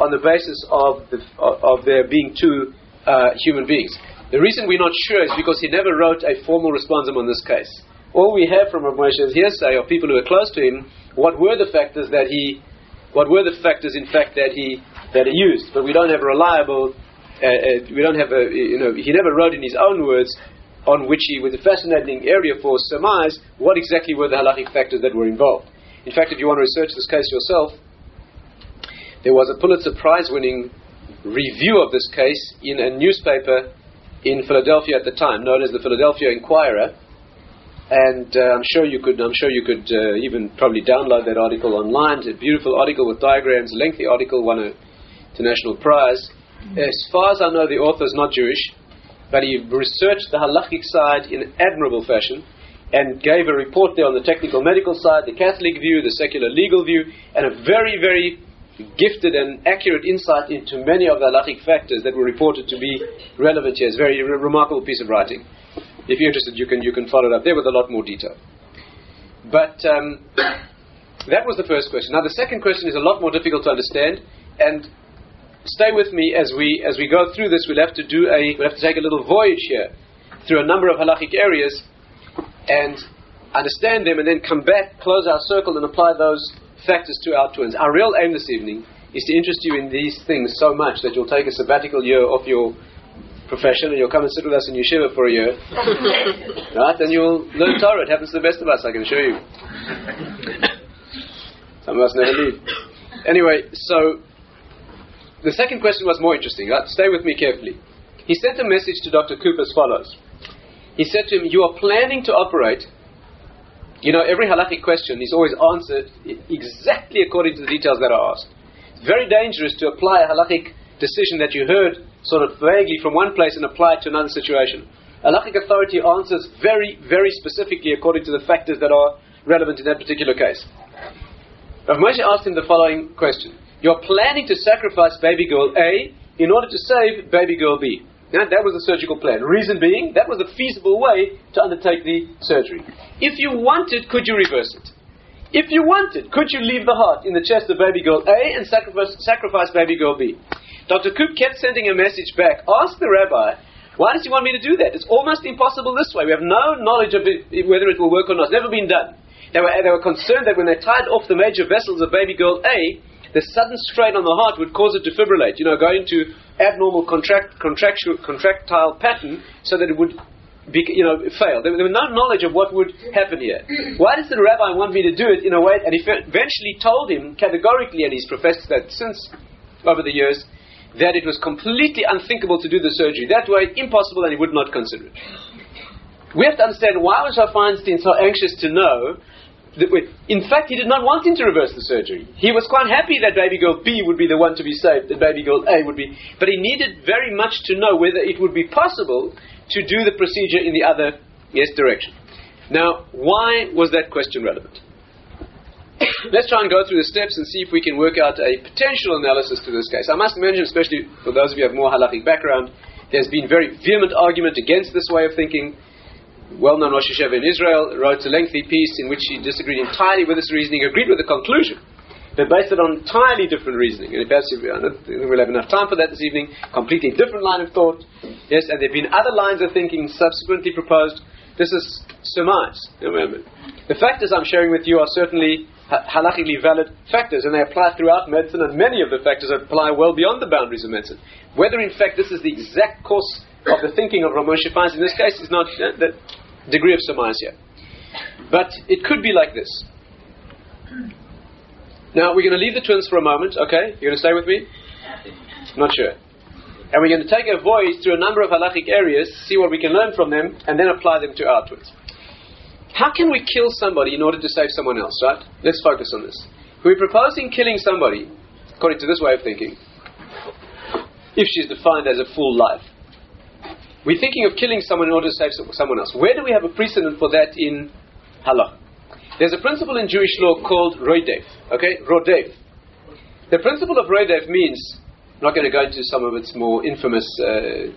on the basis of, the, of there being two uh, human beings. The reason we're not sure is because he never wrote a formal responsum on this case. All we have from Rav is hearsay of people who are close to him. What were the factors that he, what were the factors, in fact, that he that he used? But we don't have a reliable uh, uh, we don't have a, you know, he never wrote in his own words on which he was a fascinating area for surmise what exactly were the halachic factors that were involved. In fact, if you want to research this case yourself, there was a Pulitzer Prize winning review of this case in a newspaper in Philadelphia at the time, known as the Philadelphia Inquirer. And uh, I'm sure you could, I'm sure you could uh, even probably download that article online. It's a beautiful article with diagrams, lengthy article, won an international prize. As far as I know, the author is not Jewish, but he researched the halachic side in admirable fashion and gave a report there on the technical medical side, the Catholic view, the secular legal view, and a very, very gifted and accurate insight into many of the halachic factors that were reported to be relevant here. It's a very re- remarkable piece of writing. If you're interested, you can, you can follow it up there with a lot more detail. But um, that was the first question. Now, the second question is a lot more difficult to understand, and stay with me as we as we go through this. We'll have to do a we'll have to take a little voyage here through a number of halachic areas and understand them, and then come back, close our circle, and apply those factors to our twins. Our real aim this evening is to interest you in these things so much that you'll take a sabbatical year off your profession and you'll come and sit with us in yeshiva for a year, right? And you'll learn Torah. It happens to the best of us, I can assure you. Some of us never leave. Anyway, so the second question was more interesting. Right? Stay with me carefully. He sent a message to Dr. Cooper as follows. He said to him, You are planning to operate. You know, every halachic question is always answered exactly according to the details that are asked. It's very dangerous to apply a halachic decision that you heard sort of vaguely from one place and apply it to another situation. Halachic authority answers very, very specifically according to the factors that are relevant in that particular case. Rav Moshe asked him the following question you're planning to sacrifice baby girl A in order to save baby girl B. Now, that was the surgical plan. Reason being, that was a feasible way to undertake the surgery. If you wanted, could you reverse it? If you wanted, could you leave the heart in the chest of baby girl A and sacrifice, sacrifice baby girl B? Dr. Koop kept sending a message back. Ask the rabbi, why does he want me to do that? It's almost impossible this way. We have no knowledge of it, whether it will work or not. It's never been done. They were, they were concerned that when they tied off the major vessels of baby girl A, the sudden strain on the heart would cause it to fibrillate, you know, go into abnormal contract, contractual, contractile pattern so that it would be, you know, fail. There, there was no knowledge of what would happen here. Why does the rabbi want me to do it in a way? And he eventually told him categorically, and he's professed that since over the years, that it was completely unthinkable to do the surgery that way, impossible, and he would not consider it. We have to understand why was Feinstein so anxious to know in fact, he did not want him to reverse the surgery. He was quite happy that baby girl B would be the one to be saved, that baby girl A would be. But he needed very much to know whether it would be possible to do the procedure in the other yes direction. Now, why was that question relevant? Let's try and go through the steps and see if we can work out a potential analysis to this case. I must mention, especially for those of you who have more halachic background, there's been very vehement argument against this way of thinking well-known Rosh Yeshiva in Israel, wrote a lengthy piece in which he disagreed entirely with this reasoning, agreed with the conclusion, but based it on entirely different reasoning. And if that's, uh, I don't think we'll have enough time for that this evening. Completely different line of thought. Yes, and there have been other lines of thinking subsequently proposed. This is surmise. The factors I'm sharing with you are certainly halachically valid factors, and they apply throughout medicine, and many of the factors apply well beyond the boundaries of medicine. Whether, in fact, this is the exact course of the thinking of Rav Moshe in this case is not uh, that degree of here. But it could be like this. Now, we're going to leave the twins for a moment, okay? You're going to stay with me? Not sure. And we're going to take a voyage through a number of halachic areas, see what we can learn from them, and then apply them to our twins. How can we kill somebody in order to save someone else, right? Let's focus on this. We're proposing killing somebody, according to this way of thinking, if she's defined as a full life. We're thinking of killing someone in order to save someone else. Where do we have a precedent for that in halach? There's a principle in Jewish law called rodef. Okay, rodef. The principle of rodef means, I'm not going to go into some of its more infamous uh,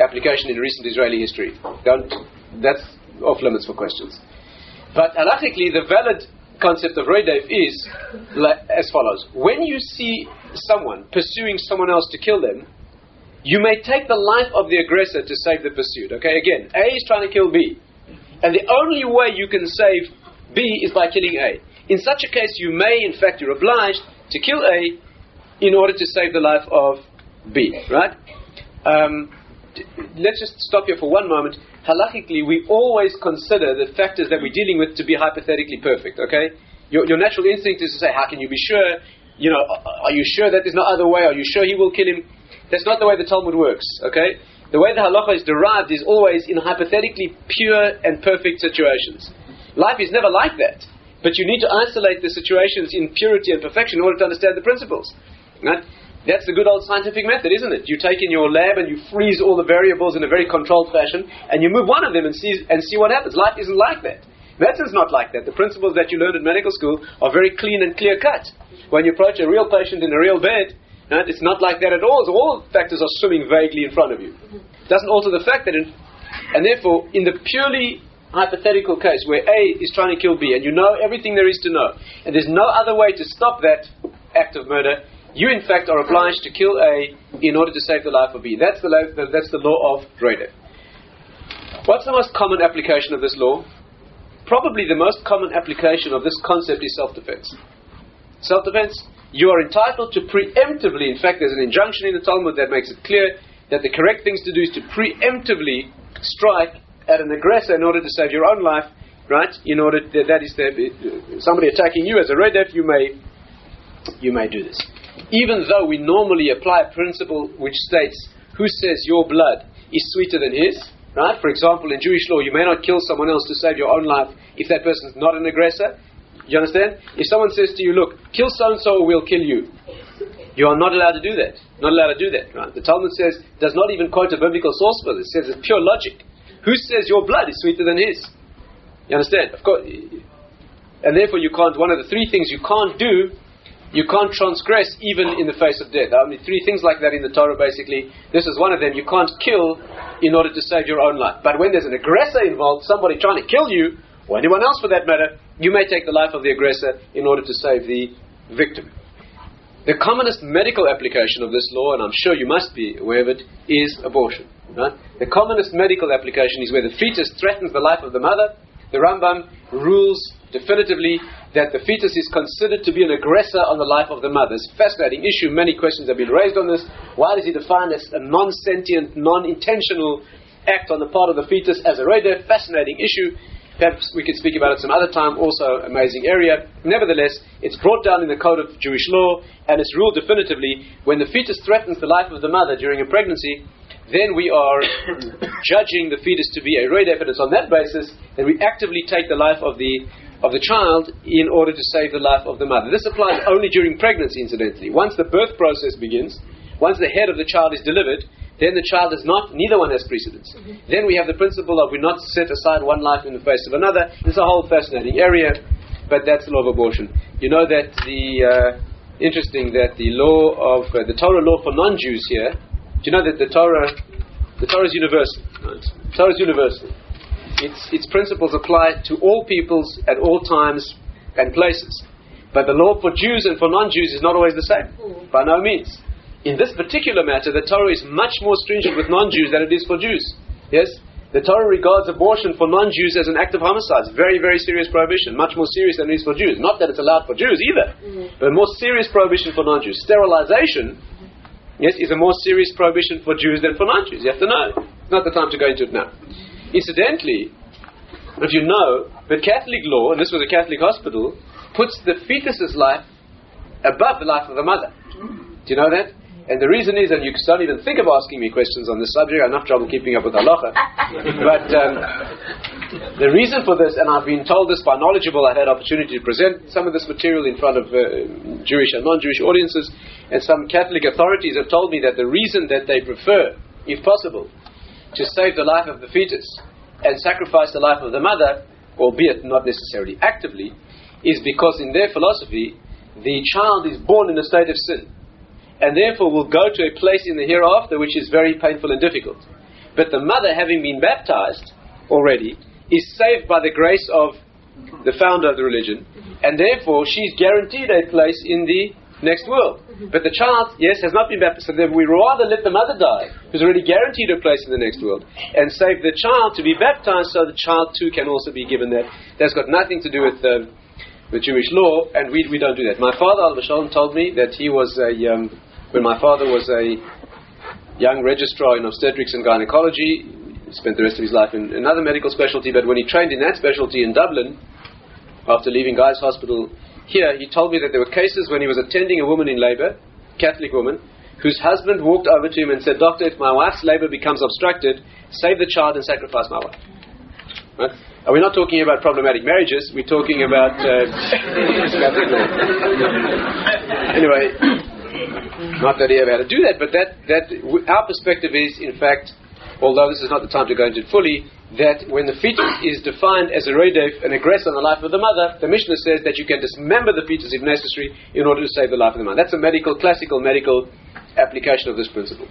application in recent Israeli history. Don't, that's off limits for questions. But halachically, the valid concept of rodef is as follows: When you see someone pursuing someone else to kill them, you may take the life of the aggressor to save the pursuit. Okay, again, A is trying to kill B. And the only way you can save B is by killing A. In such a case, you may, in fact, you're obliged to kill A in order to save the life of B, right? Um, let's just stop here for one moment. Halachically, we always consider the factors that we're dealing with to be hypothetically perfect, okay? Your, your natural instinct is to say, how can you be sure? You know, are you sure that there's no other way? Are you sure he will kill him? That's not the way the Talmud works, okay? The way the halacha is derived is always in hypothetically pure and perfect situations. Life is never like that. But you need to isolate the situations in purity and perfection in order to understand the principles. Right? That's the good old scientific method, isn't it? You take in your lab and you freeze all the variables in a very controlled fashion, and you move one of them and see and see what happens. Life isn't like that. Medicine's not like that. The principles that you learned in medical school are very clean and clear cut. When you approach a real patient in a real bed, It's not like that at all. So all factors are swimming vaguely in front of you. It doesn't alter the fact that, in, and therefore, in the purely hypothetical case where A is trying to kill B, and you know everything there is to know, and there's no other way to stop that act of murder, you in fact are obliged to kill A in order to save the life of B. That's the, that's the law of Dreda. What's the most common application of this law? Probably the most common application of this concept is self defense. Self defense you are entitled to preemptively, in fact, there's an injunction in the Talmud that makes it clear that the correct things to do is to preemptively strike at an aggressor in order to save your own life, right? In order to, that is the, somebody attacking you as a rodef, you may you may do this. Even though we normally apply a principle which states who says your blood is sweeter than his, right? For example, in Jewish law, you may not kill someone else to save your own life if that person is not an aggressor. You understand? If someone says to you, look, kill so and so or we'll kill you, you are not allowed to do that. Not allowed to do that. Right? The Talmud says, does not even quote a biblical source for this. It says it's pure logic. Who says your blood is sweeter than his? You understand? Of course. And therefore, you can't, one of the three things you can't do you can't transgress even in the face of death. Are only three things like that in the Torah, basically. This is one of them. You can't kill in order to save your own life. But when there's an aggressor involved, somebody trying to kill you, or anyone else for that matter, you may take the life of the aggressor in order to save the victim. The commonest medical application of this law, and I'm sure you must be aware of it, is abortion. Right? The commonest medical application is where the fetus threatens the life of the mother. The Rambam rules definitively that the fetus is considered to be an aggressor on the life of the mother. It's a fascinating issue. Many questions have been raised on this. Why does he define as a non sentient, non intentional act on the part of the fetus as a radar? Fascinating issue. Perhaps we could speak about it some other time, also amazing area. Nevertheless, it's brought down in the code of Jewish law, and it's ruled definitively when the fetus threatens the life of the mother during a pregnancy, then we are judging the fetus to be a roid evidence on that basis, and we actively take the life of the of the child in order to save the life of the mother. This applies only during pregnancy, incidentally. Once the birth process begins, once the head of the child is delivered, then the child is not, neither one has precedence. Mm-hmm. Then we have the principle of we not set aside one life in the face of another. It's a whole fascinating area, but that's the law of abortion. You know that the, uh, interesting that the law of, uh, the Torah law for non-Jews here, do you know that the Torah, the Torah is universal. Right? Torah is universal. Its, its principles apply to all peoples at all times and places. But the law for Jews and for non-Jews is not always the same. By no means. In this particular matter, the Torah is much more stringent with non-Jews than it is for Jews. Yes? The Torah regards abortion for non-Jews as an act of homicide. Very, very serious prohibition. Much more serious than it is for Jews. Not that it's allowed for Jews either, mm-hmm. but a more serious prohibition for non-Jews. Sterilization, yes, is a more serious prohibition for Jews than for non-Jews. You have to know. It's not the time to go into it now. Incidentally, if you know, the Catholic law, and this was a Catholic hospital, puts the fetus's life above the life of the mother. Do you know that? And the reason is, and you don't even think of asking me questions on this subject, I have enough trouble keeping up with halacha. but um, the reason for this, and I've been told this by knowledgeable, I've had opportunity to present some of this material in front of uh, Jewish and non-Jewish audiences, and some Catholic authorities have told me that the reason that they prefer, if possible, to save the life of the fetus and sacrifice the life of the mother, albeit not necessarily actively, is because in their philosophy, the child is born in a state of sin and therefore will go to a place in the hereafter which is very painful and difficult. But the mother, having been baptized already, is saved by the grace of the founder of the religion, and therefore she's guaranteed a place in the next world. But the child, yes, has not been baptized, so then we rather let the mother die, who's already guaranteed a place in the next world, and save the child to be baptized so the child too can also be given that. That's got nothing to do with. Uh, with Jewish law, and we, we don't do that. My father, Al told me that he was a, um, when my father was a young registrar in obstetrics and gynecology, spent the rest of his life in another medical specialty, but when he trained in that specialty in Dublin, after leaving Guy's Hospital here, he told me that there were cases when he was attending a woman in labor, Catholic woman, whose husband walked over to him and said, Doctor, if my wife's labor becomes obstructed, save the child and sacrifice my wife. Right? We're not talking about problematic marriages, we're talking about. Uh, anyway, not that he ever had to do that, but that, that our perspective is, in fact, although this is not the time to go into it fully, that when the fetus is defined as a redef, an aggressor on the life of the mother, the Mishnah says that you can dismember the fetus if necessary in order to save the life of the mother. That's a medical, classical medical application of this principle.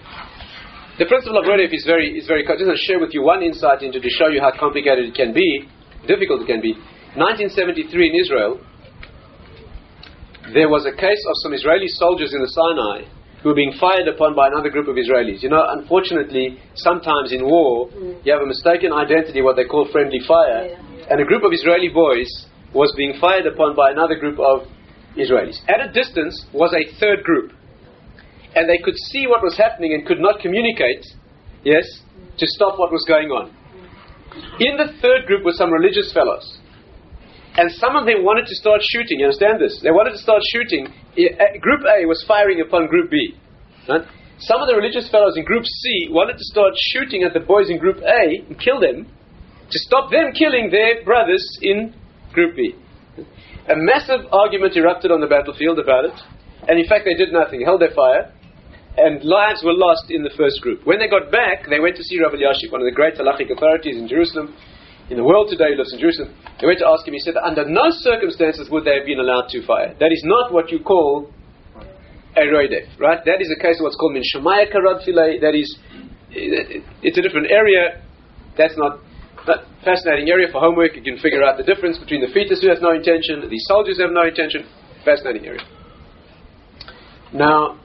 The principle of redef is very, is very. Just to share with you one insight into to show you how complicated it can be, difficult it can be. 1973 in Israel, there was a case of some Israeli soldiers in the Sinai who were being fired upon by another group of Israelis. You know, unfortunately, sometimes in war, mm. you have a mistaken identity, what they call friendly fire, yeah, and a group of Israeli boys was being fired upon by another group of Israelis. At a distance was a third group, and they could see what was happening and could not communicate, yes, to stop what was going on. In the third group were some religious fellows and some of them wanted to start shooting. You understand this? They wanted to start shooting. Group A was firing upon Group B. Right? Some of the religious fellows in Group C wanted to start shooting at the boys in Group A and kill them to stop them killing their brothers in Group B. A massive argument erupted on the battlefield about it, and in fact, they did nothing, held their fire, and lives were lost in the first group. When they got back, they went to see Rabbi Elyashiv, one of the great halachic authorities in Jerusalem, in the world today, he lives in Jerusalem They went to ask him, he said, under no circumstances would they have been allowed to fire. That is not what you call a roidef, right? That is a case of what's called min shemaya karad That is, it's a different area. That's not a fascinating area for homework. You can figure out the difference between the fetus who has no intention, the soldiers have no intention. Fascinating area. Now,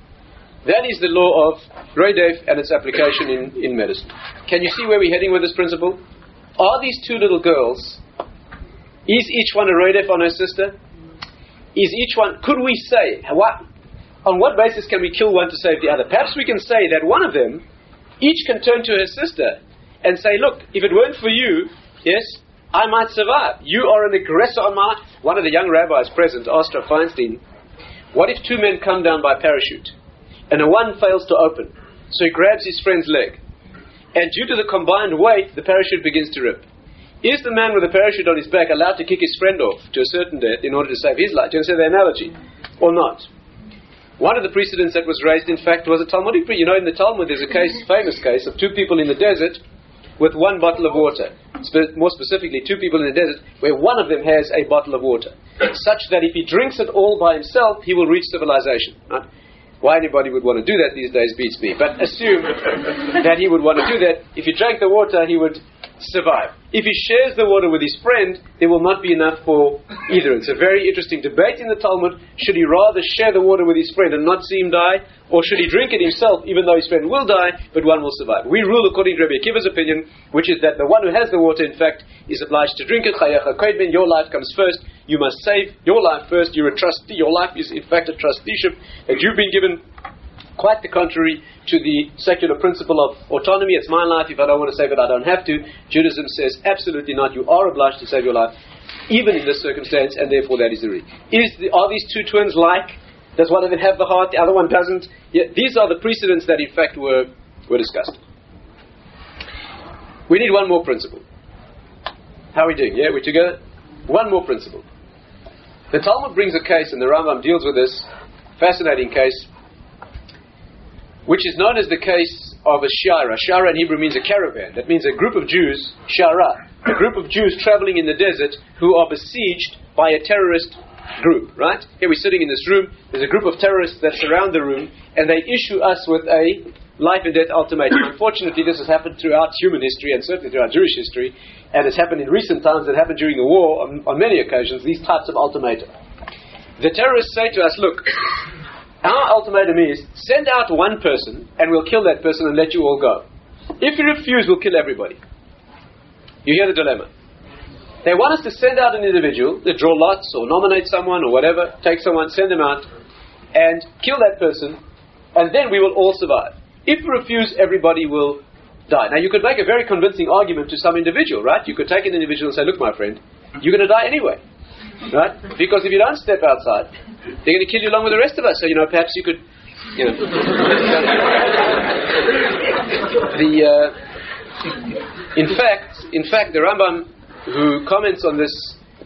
that is the law of Roidef and its application in, in medicine. Can you see where we're heading with this principle? Are these two little girls, is each one a Roidef on her sister? Is each one, could we say, what, on what basis can we kill one to save the other? Perhaps we can say that one of them, each can turn to her sister and say, look, if it weren't for you, yes, I might survive. You are an aggressor on my life. One of the young rabbis present asked Feinstein, what if two men come down by parachute? and the one fails to open. So he grabs his friend's leg. And due to the combined weight, the parachute begins to rip. Is the man with a parachute on his back allowed to kick his friend off to a certain death in order to save his life? Do you understand the analogy? Or not? One of the precedents that was raised, in fact, was a Talmudic. Pre. You know, in the Talmud, there's a case, famous case, of two people in the desert with one bottle of water. Spe- more specifically, two people in the desert where one of them has a bottle of water, such that if he drinks it all by himself, he will reach civilization. Right? Why anybody would want to do that these days beats me. But assume that he would want to do that. If he drank the water, he would survive. If he shares the water with his friend, there will not be enough for either. It's a very interesting debate in the Talmud. Should he rather share the water with his friend and not see him die, or should he drink it himself, even though his friend will die, but one will survive? We rule according to Rabbi Akiva's opinion, which is that the one who has the water, in fact, is obliged to drink it. Your life comes first. You must save your life first. You're a trustee. Your life is, in fact, a trusteeship that you've been given. Quite the contrary to the secular principle of autonomy. It's my life. If I don't want to save it, I don't have to. Judaism says absolutely not. You are obliged to save your life, even in this circumstance, and therefore that is the reason. Is the, are these two twins like? Does one of them have the heart, the other one doesn't? Yeah, these are the precedents that, in fact, were, were discussed. We need one more principle. How are we doing? Yeah, we together? One more principle. The Talmud brings a case, and the Rambam deals with this fascinating case, which is known as the case of a shara. Shara in Hebrew means a caravan. That means a group of Jews, shara, a group of Jews traveling in the desert who are besieged by a terrorist group, right? Here we're sitting in this room, there's a group of terrorists that surround the room, and they issue us with a life and death ultimatum. Unfortunately, this has happened throughout human history and certainly throughout Jewish history, and it's happened in recent times, it happened during the war on, on many occasions, these types of ultimatum. The terrorists say to us, look, our ultimatum is send out one person and we'll kill that person and let you all go. If you refuse, we'll kill everybody. You hear the dilemma. They want us to send out an individual, they draw lots or nominate someone or whatever, take someone, send them out, and kill that person, and then we will all survive. If we refuse, everybody will die. Now, you could make a very convincing argument to some individual, right? You could take an individual and say, look, my friend, you're going to die anyway. Right? Because if you don't step outside, they're going to kill you along with the rest of us. So, you know, perhaps you could, you know. the, uh, in fact, in fact, the Rambam, who comments on this,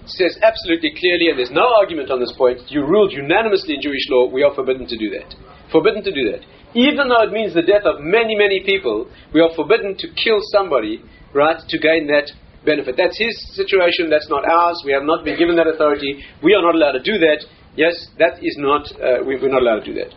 says absolutely clearly, and there's no argument on this point, you ruled unanimously in Jewish law, we are forbidden to do that. Forbidden to do that even though it means the death of many, many people, we are forbidden to kill somebody, right, to gain that benefit. That's his situation, that's not ours. We have not been given that authority. We are not allowed to do that. Yes, that is not, uh, we, are not allowed to do that.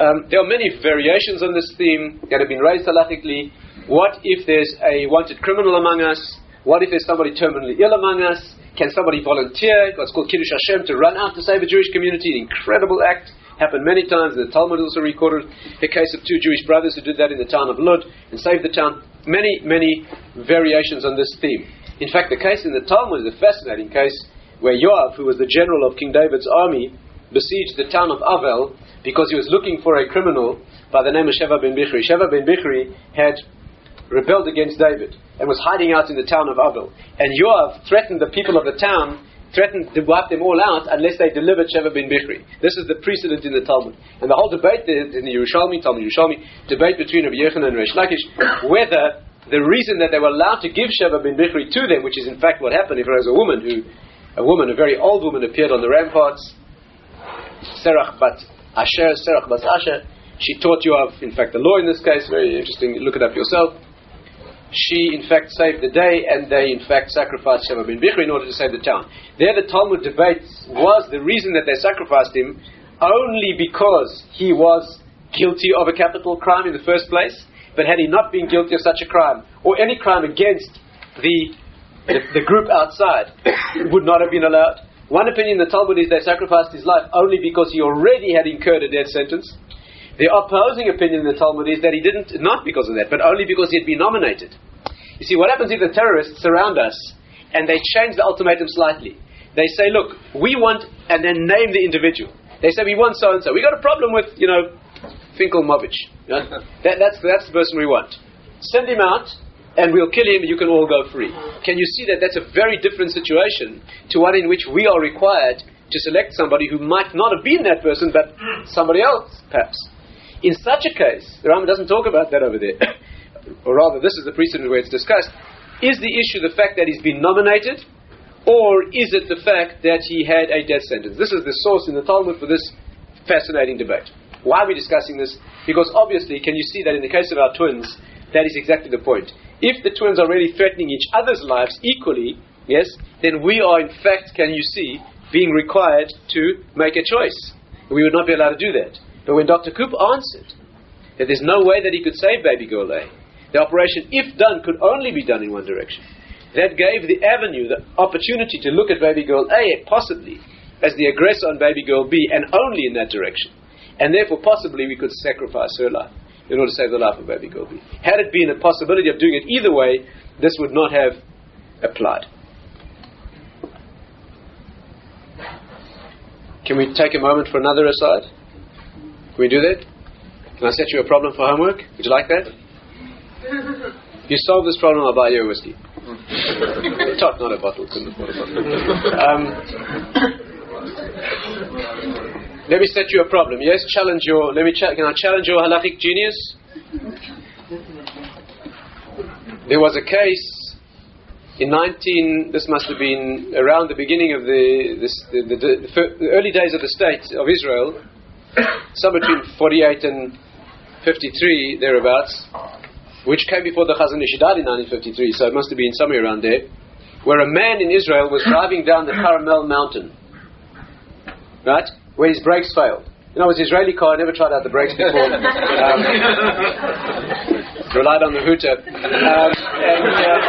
Um, there are many variations on this theme that have been raised halachically. What if there's a wanted criminal among us? What if there's somebody terminally ill among us? Can somebody volunteer, what's called Kiddush Hashem, to run out to save a Jewish community? An incredible act happened many times. The Talmud also recorded the case of two Jewish brothers who did that in the town of Lud and saved the town. Many, many variations on this theme. In fact, the case in the Talmud is a fascinating case where Yoav, who was the general of King David's army, besieged the town of Avel because he was looking for a criminal by the name of Sheva ben Bichri. Sheva ben Bichri had rebelled against David and was hiding out in the town of Avel. And Yoav threatened the people of the town threatened to wipe them all out unless they delivered Sheva bin Bichri. This is the precedent in the Talmud. And the whole debate in the Yerushalmi, Talmud Yerushalmi, debate between Rabbi Yochanan and Resh Lakish, whether the reason that they were allowed to give Sheva bin Bichri to them, which is in fact what happened if there was a woman who, a woman, a very old woman appeared on the ramparts, Serach bat Asher, Serach bat Asher, she taught you of, in fact, the law in this case, very interesting, look it up yourself. she in fact saved the day and they in fact sacrificed Sheva ben Bichri in order to save the town. There the Talmud debates was the reason that they sacrificed him only because he was guilty of a capital crime in the first place, but had he not been guilty of such a crime, or any crime against the, the, the group outside, would not have been allowed. One opinion in the Talmud is they sacrificed his life only because he already had incurred a death sentence. The opposing opinion in the Talmud is that he didn't, not because of that, but only because he had been nominated. You see, what happens if the terrorists surround us and they change the ultimatum slightly? They say, look, we want, and then name the individual. They say, we want so and so. We got a problem with, you know, Finkelmovich. Know? that, that's, that's the person we want. Send him out, and we'll kill him, and you can all go free. Can you see that that's a very different situation to one in which we are required to select somebody who might not have been that person, but mm. somebody else, perhaps? In such a case, the Rambam doesn't talk about that over there, or rather, this is the precedent where it's discussed. Is the issue the fact that he's been nominated, or is it the fact that he had a death sentence? This is the source in the Talmud for this fascinating debate. Why are we discussing this? Because obviously, can you see that in the case of our twins, that is exactly the point. If the twins are really threatening each other's lives equally, yes, then we are in fact, can you see, being required to make a choice. We would not be allowed to do that. But when Dr. Koop answered that there's no way that he could save baby girl A, the operation, if done, could only be done in one direction. That gave the avenue, the opportunity to look at baby girl A possibly as the aggressor on baby girl B and only in that direction. And therefore, possibly, we could sacrifice her life in order to save the life of baby girl Had it been a possibility of doing it either way, this would not have applied. Can we take a moment for another aside? Can we do that? Can I set you a problem for homework? Would you like that? you solve this problem, I'll buy you a whiskey. Top, not a bottle. Couldn't afford a bottle. Um, let me set you a problem. Yes, challenge your. Let me. Can I challenge your halachic genius? There was a case in 19. This must have been around the beginning of the this, the, the, the, early days of the state of Israel, somewhere between 48 and 53 thereabouts which came before the Chazon Ish. Died in 1953, so it must have been somewhere around there, where a man in Israel was driving down the Carmel mountain, right, where his brakes failed. You know, it was Israeli car, I never tried out the brakes before. Um, relied on the hooter. Um, and, uh,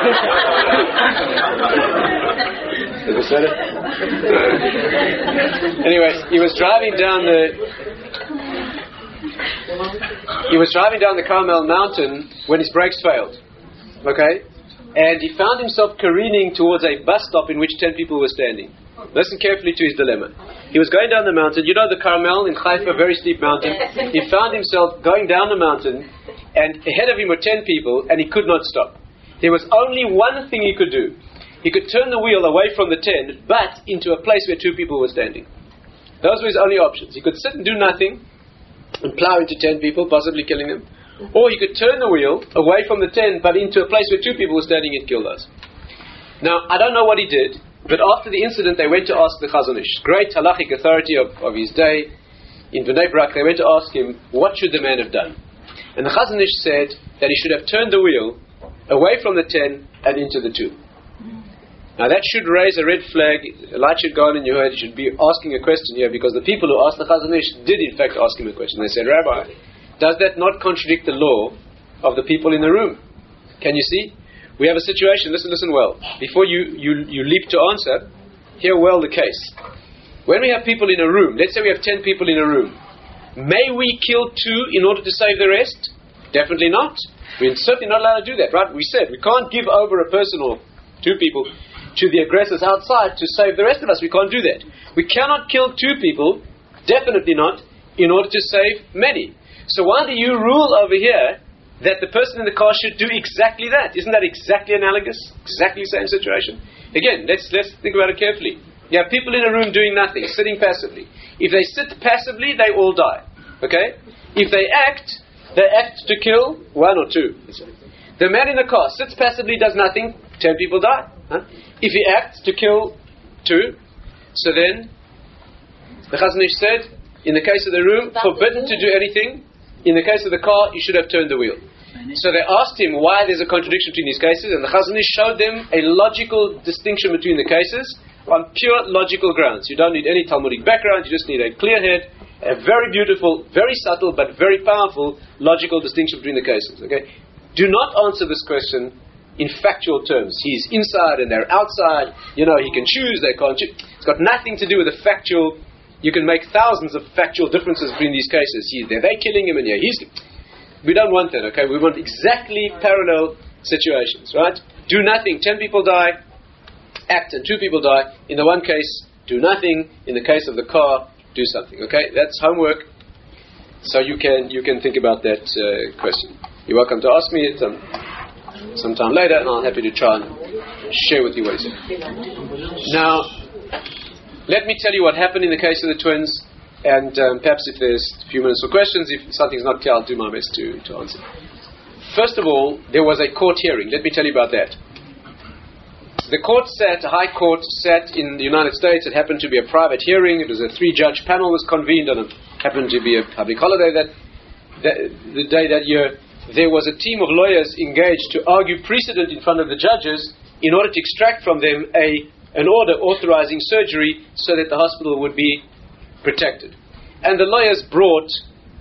Anyways, he was driving down the he was driving down the Carmel mountain when his brakes failed. Okay? And he found himself careening towards a bus stop in which 10 people were standing. Listen carefully to his dilemma. He was going down the mountain. You know the Carmel in Haifa, very steep mountain. He found himself going down the mountain, and ahead of him were 10 people, and he could not stop. There was only one thing he could do. He could turn the wheel away from the 10, but into a place where two people were standing. Those were his only options. He could sit and do nothing, and plow into 10 people, possibly killing them. Or he could turn the wheel away from the 10 but into a place where two people were standing and kill those. Now, I don't know what he did, but after the incident, they went to ask the Chazon Ish, great halachic authority of, of his day, in Bnei Brak, they went to ask him, what should the man have done? And the Chazon Ish said that he should have turned the wheel away from the 10 and into the 2. Now that should raise a red flag, a light should go on in your head, you should be asking a question here because the people who asked the Chazon Ish did in fact ask him a question. They said, Rabbi, does that not contradict the law of the people in the room? Can you see? We have a situation, listen, listen well. Before you, you, you leap to answer, hear well the case. When we have people in a room, let's say we have 10 people in a room, may we kill two in order to save the rest? Definitely not. We're certainly not allowed to do that, right? We said we can't give over a person or two people to the aggressors outside to save the rest of us. We can't do that. We cannot kill two people, definitely not, in order to save many. So why do you rule over here that the person in the car should do exactly that? Isn't that exactly analogous? Exactly the same situation? Again, let's let's think about it carefully. You have people in a room doing nothing, sitting passively. If they sit passively, they all die. Okay? If they act, they act to kill one or two. The man in the car sits passively, does nothing, ten people die. Huh? If he acts to kill two, so then the Chazon Ish said, in the case of the room, forbidden to do anything. In the case of the car, you should have turned the wheel. So they asked him why there's a contradiction between these cases, and the Chazon Ish showed them a logical distinction between the cases on pure logical grounds. You don't need any Talmudic background, you just need a clear head, a very beautiful, very subtle, but very powerful logical distinction between the cases. Okay? Do not answer this question in factual terms. He's inside and they're outside. You know, he can choose, they can't choose. It's got nothing to do with the factual. You can make thousands of factual differences between these cases. He, they're, they're killing him and he's. We don't want that, okay? We want exactly parallel situations, right? Do nothing. Ten people die, act, and two people die. In the one case, do nothing. In the case of the car, do something. Okay, that's homework. So you can you can think about that uh, question. You're welcome to ask me it. Um, sometime later, and I'm happy to try and share with you what he said. Now, let me tell you what happened in the case of the twins, and um, perhaps if there's a few minutes for questions, if something's not clear, I'll do my best to, to answer. First of all, there was a court hearing. Let me tell you about that. The court sat, a high court sat in the United States. It happened to be a private hearing. It was a three-judge panel was convened, and it happened to be a public holiday that, that the day that year there was a team of lawyers engaged to argue precedent in front of the judges in order to extract from them a, an order authorizing surgery so that the hospital would be protected. And the lawyers brought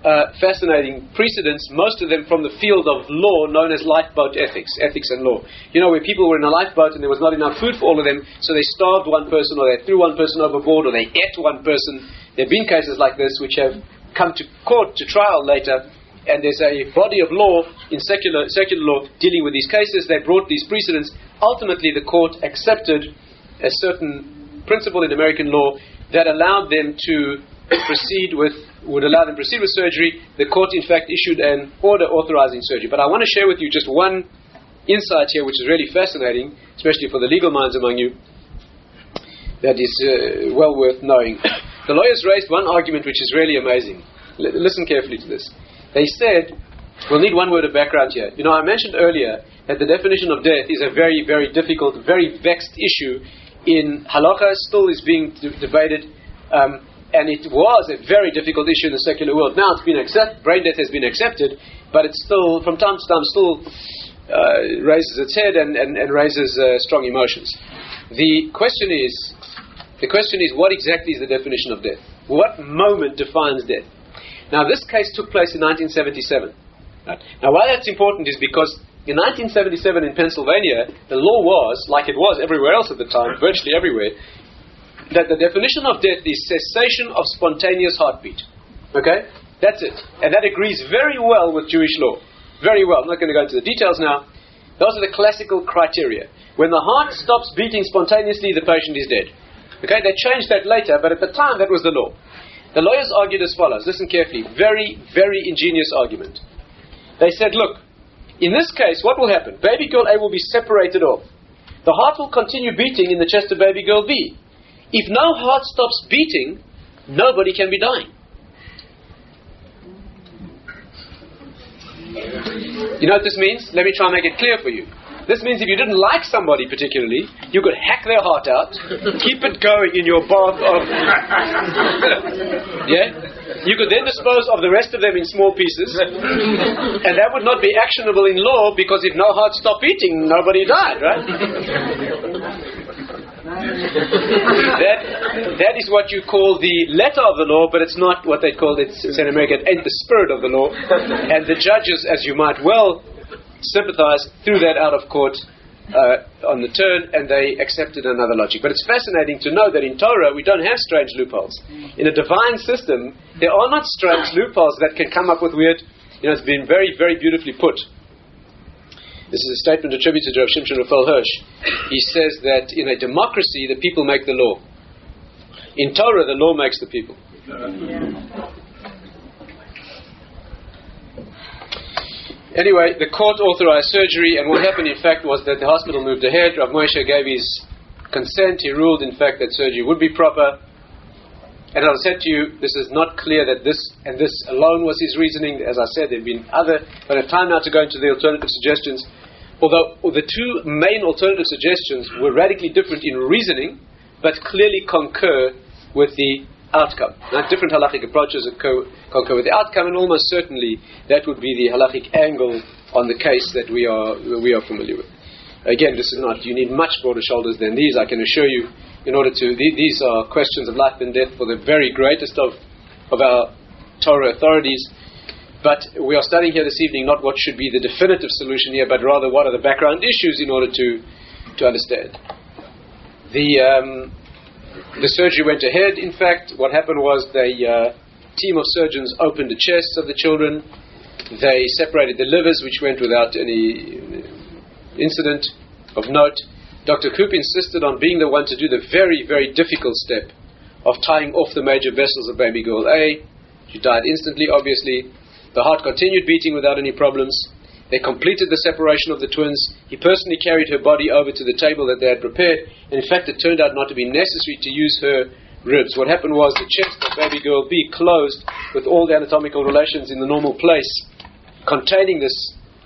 uh, fascinating precedents, most of them from the field of law known as lifeboat ethics, ethics and law. You know, where people were in a lifeboat and there was not enough food for all of them, so they starved one person or they threw one person overboard or they ate one person. There have been cases like this which have come to court to trial later and there's a body of law in secular, secular law dealing with these cases. They brought these precedents. Ultimately, the court accepted a certain principle in American law that allowed them to proceed with, would allow them to proceed with surgery. The court, in fact, issued an order authorizing surgery. But I want to share with you just one insight here, which is really fascinating, especially for the legal minds among you, that is uh, well worth knowing. the lawyers raised one argument which is really amazing. L- listen carefully to this. They said, we'll need one word of background here. You know, I mentioned earlier that the definition of death is a very, very difficult, very vexed issue in halacha, still is being d- debated, um, and it was a very difficult issue in the secular world. Now it's been accepted, brain death has been accepted, but it's still, from time to time, still uh, raises its head and, and, and raises uh, strong emotions. The question is, the question is, what exactly is the definition of death? What moment defines death? Now, this case took place in 1977. Right? Now, why that's important is because in 1977 in Pennsylvania, the law was, like it was everywhere else at the time, virtually everywhere, that the definition of death is cessation of spontaneous heartbeat. Okay? That's it. And that agrees very well with Jewish law. Very well. I'm not going to go into the details now. Those are the classical criteria. When the heart stops beating spontaneously, the patient is dead. Okay? They changed that later, but at the time, that was the law. The lawyers argued as follows. Listen carefully. Very, very ingenious argument. They said, look, in this case, what will happen? Baby girl A will be separated off. The heart will continue beating in the chest of baby girl B. If no heart stops beating, nobody can be dying. You know what this means? Let me try and make it clear for you. This means if you didn't like somebody particularly, you could hack their heart out, keep it going in your bath of. yeah? You could then dispose of the rest of them in small pieces, and that would not be actionable in law because if no heart stopped beating, nobody died, right? that, that is what you call the letter of the law, but it's not what they call it. It's in America, it ain't the spirit of the law. And the judges, as you might well sympathized, threw that out of court uh, on the turn, and they accepted another logic. But it's fascinating to know that in Torah we don't have strange loopholes. In a divine system, there are not strange loopholes that can come up with weird. You know, it's been very, very beautifully put. This is a statement attributed to Rav Shimshon Raphael Hirsch. He says that in a democracy, the people make the law. In Torah, the law makes the people. Yeah. Anyway, the court authorized surgery, and what happened, in fact, was that the hospital moved ahead. Rav Moshe gave his consent. He ruled, in fact, that surgery would be proper. And as I said to you, this is not clear that this and this alone was his reasoning. As I said, there have been other. But I have time now to go into the alternative suggestions. Although the two main alternative suggestions were radically different in reasoning, but clearly concur with the outcome. Now, different halachic approaches concur with the outcome, and almost certainly that would be the halachic angle on the case that we are, we are familiar with. Again, this is not, you need much broader shoulders than these, I can assure you, in order to, these are questions of life and death for the very greatest of, of our Torah authorities. But we are studying here this evening not what should be the definitive solution here, but rather what are the background issues in order to, to understand. The, um, the surgery went ahead. In fact, what happened was the uh, team of surgeons opened the chests of the children. They separated the livers, which went without any incident of note. Dr. Koop insisted on being the one to do the very, very difficult step of tying off the major vessels of baby girl A. She died instantly, obviously. The heart continued beating without any problems. They completed the separation of the twins. He personally carried her body over to the table that they had prepared. And in fact, it turned out not to be necessary to use her ribs. What happened was the chest of baby girl B closed with all the anatomical relations in the normal place, containing this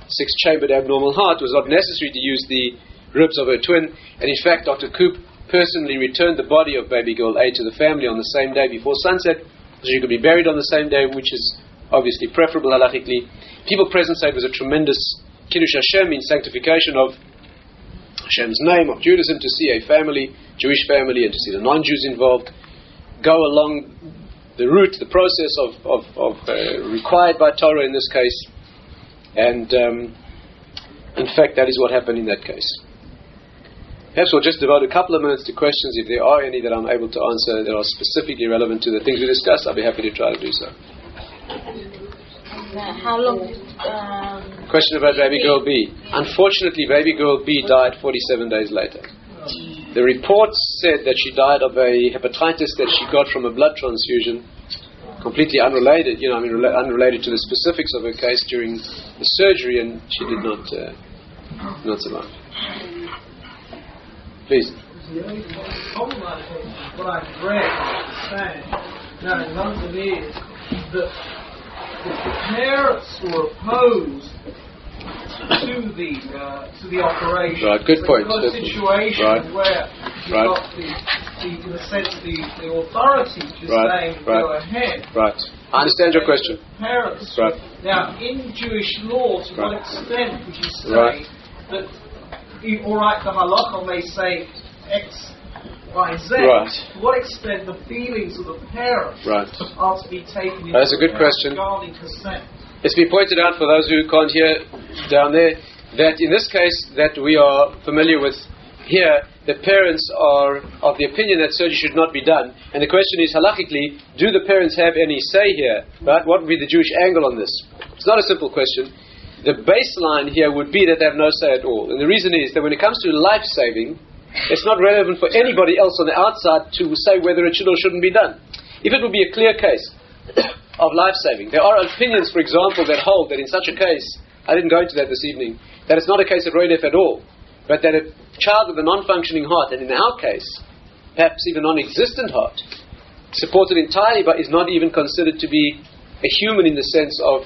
six chambered abnormal heart. It was not necessary to use the ribs of her twin. And in fact, Dr. Koop personally returned the body of baby girl A to the family on the same day before sunset, so she could be buried on the same day, which is obviously preferable halachically. People present say it was a tremendous Kiddush Hashem in sanctification of Hashem's name, of Judaism, to see a family, Jewish family, and to see the non Jews involved go along the route, the process of, of, of uh, required by Torah in this case. And um, in fact, that is what happened in that case. Perhaps we'll just devote a couple of minutes to questions if there are any that I'm able to answer that are specifically relevant to the things we discussed. I'll be happy to try to do so. How long? Um, Question about baby girl B. Unfortunately, baby girl B died 47 days later. The reports said that she died of a hepatitis that she got from a blood transfusion, completely unrelated, you know, I mean, rela- unrelated to the specifics of her case during the surgery, and she did not, uh, not survive. Please. The only problem I think, what I've read saying now in London is that the parents were opposed to the uh, to the operation. Right, good point, a situation Right. where you've Right. got the, the, in a sense, the, the authority just Right, saying right. go ahead. Right. I understand your question. Parents. Right. Now, in Jewish law, to what extent would you say that, you- all right, the halacha may say X, Y, Z. Right. To what extent the feelings of the parents Right. are to be taken into That's a good question. regarding consent? It's been pointed out for those who can't hear down there that in this case that we are familiar with here, the parents are of the opinion that surgery should not be done. And the question is, halachically, do the parents have any say here? Right? What would be the Jewish angle on this? It's not a simple question. The baseline here would be that they have no say at all. And the reason is that when it comes to life saving, it's not relevant for anybody else on the outside to say whether it should or shouldn't be done. If it would be a clear case of life saving, there are opinions, for example, that hold that in such a case, I didn't go into that this evening, that it's not a case of rodef at all, but that a child with a non functioning heart, and in our case, perhaps even non existent heart, supported entirely but is not even considered to be a human in the sense of,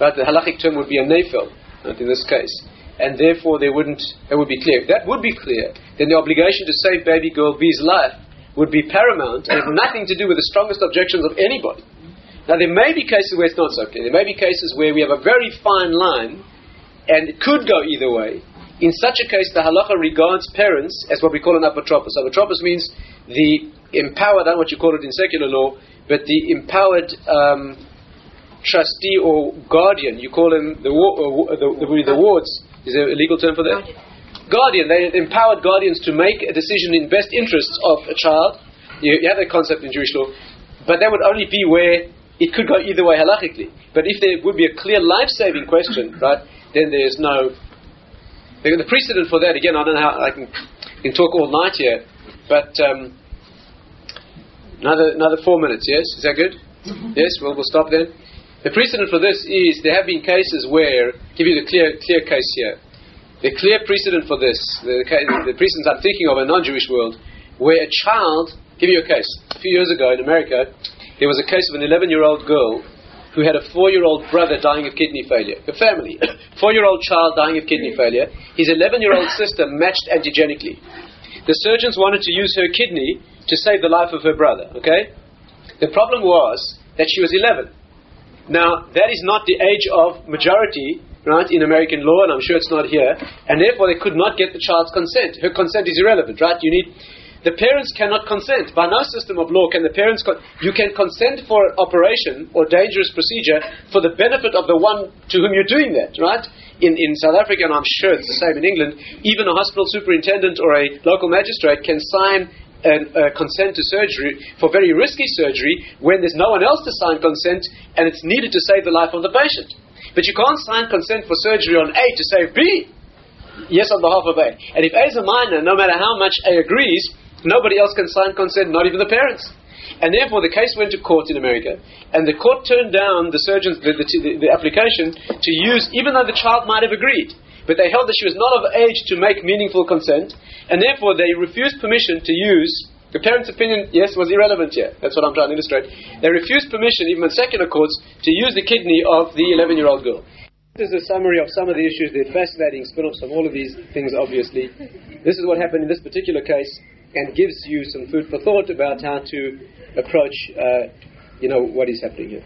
right, the halachic term would be a nefel, right, in this case. And therefore, they wouldn't, that would be clear. If that would be clear, then the obligation to save baby girl B's life would be paramount and have nothing to do with the strongest objections of anybody. Now, there may be cases where it's not so clear. There may be cases where we have a very fine line and it could go either way. In such a case, the halacha regards parents as what we call an apotropos. Apotropos means the empowered, I don't know what you call it in secular law, but the empowered um, trustee or guardian. You call them the, wa- uh, the, the, the wards. Is there a legal term for that? Guardian. They empowered guardians to make a decision in best interests of a child. You, you have that concept in Jewish law, but that would only be where it could go either way halachically. But if there would be a clear life-saving question, right, then there's no. The, precedent for that, again, I don't know how I can, can talk all night here, but um, another another four minutes. Yes, is that good? Yes, well, we'll stop then. The precedent for this is there have been cases where, give you the clear clear case here. The clear precedent for this, the, the precedents I'm thinking of in non-Jewish world, where a child, give you a case. A few years ago in America, there was a case of an 11-year-old girl who had a four-year-old brother dying of kidney failure. A family, four-year-old child dying of kidney failure. His 11-year-old sister matched antigenically. The surgeons wanted to use her kidney to save the life of her brother. Okay, the problem was that she was 11. Now, that is not the age of majority right, in American law, and I'm sure it's not here, and therefore they could not get the child's consent. Her consent is irrelevant, right? You need the parents cannot consent. By no system of law can the parents. Con- you can consent for an operation or dangerous procedure for the benefit of the one to whom you're doing that, right? In, in South Africa, and I'm sure it's the same in England, even a hospital superintendent or a local magistrate can sign an, uh, consent to surgery for very risky surgery when there's no one else to sign consent and it's needed to save the life of the patient. But you can't sign consent for surgery on A to save B. Yes, on behalf of A. And if A is a minor, no matter how much A agrees, Nobody else can sign consent, not even the parents. And therefore, the case went to court in America, and the court turned down the surgeon's the, the, the application to use, even though the child might have agreed. But they held that she was not of age to make meaningful consent, and therefore they refused permission to use. The parents' opinion, yes, was irrelevant here. That's what I'm trying to illustrate. They refused permission, even in secular courts, to use the kidney of the 11 year old girl. This is a summary of some of the issues, the fascinating spin offs of all of these things, obviously. This is what happened in this particular case and gives you some food for thought about how to approach, uh, you know, what is happening here.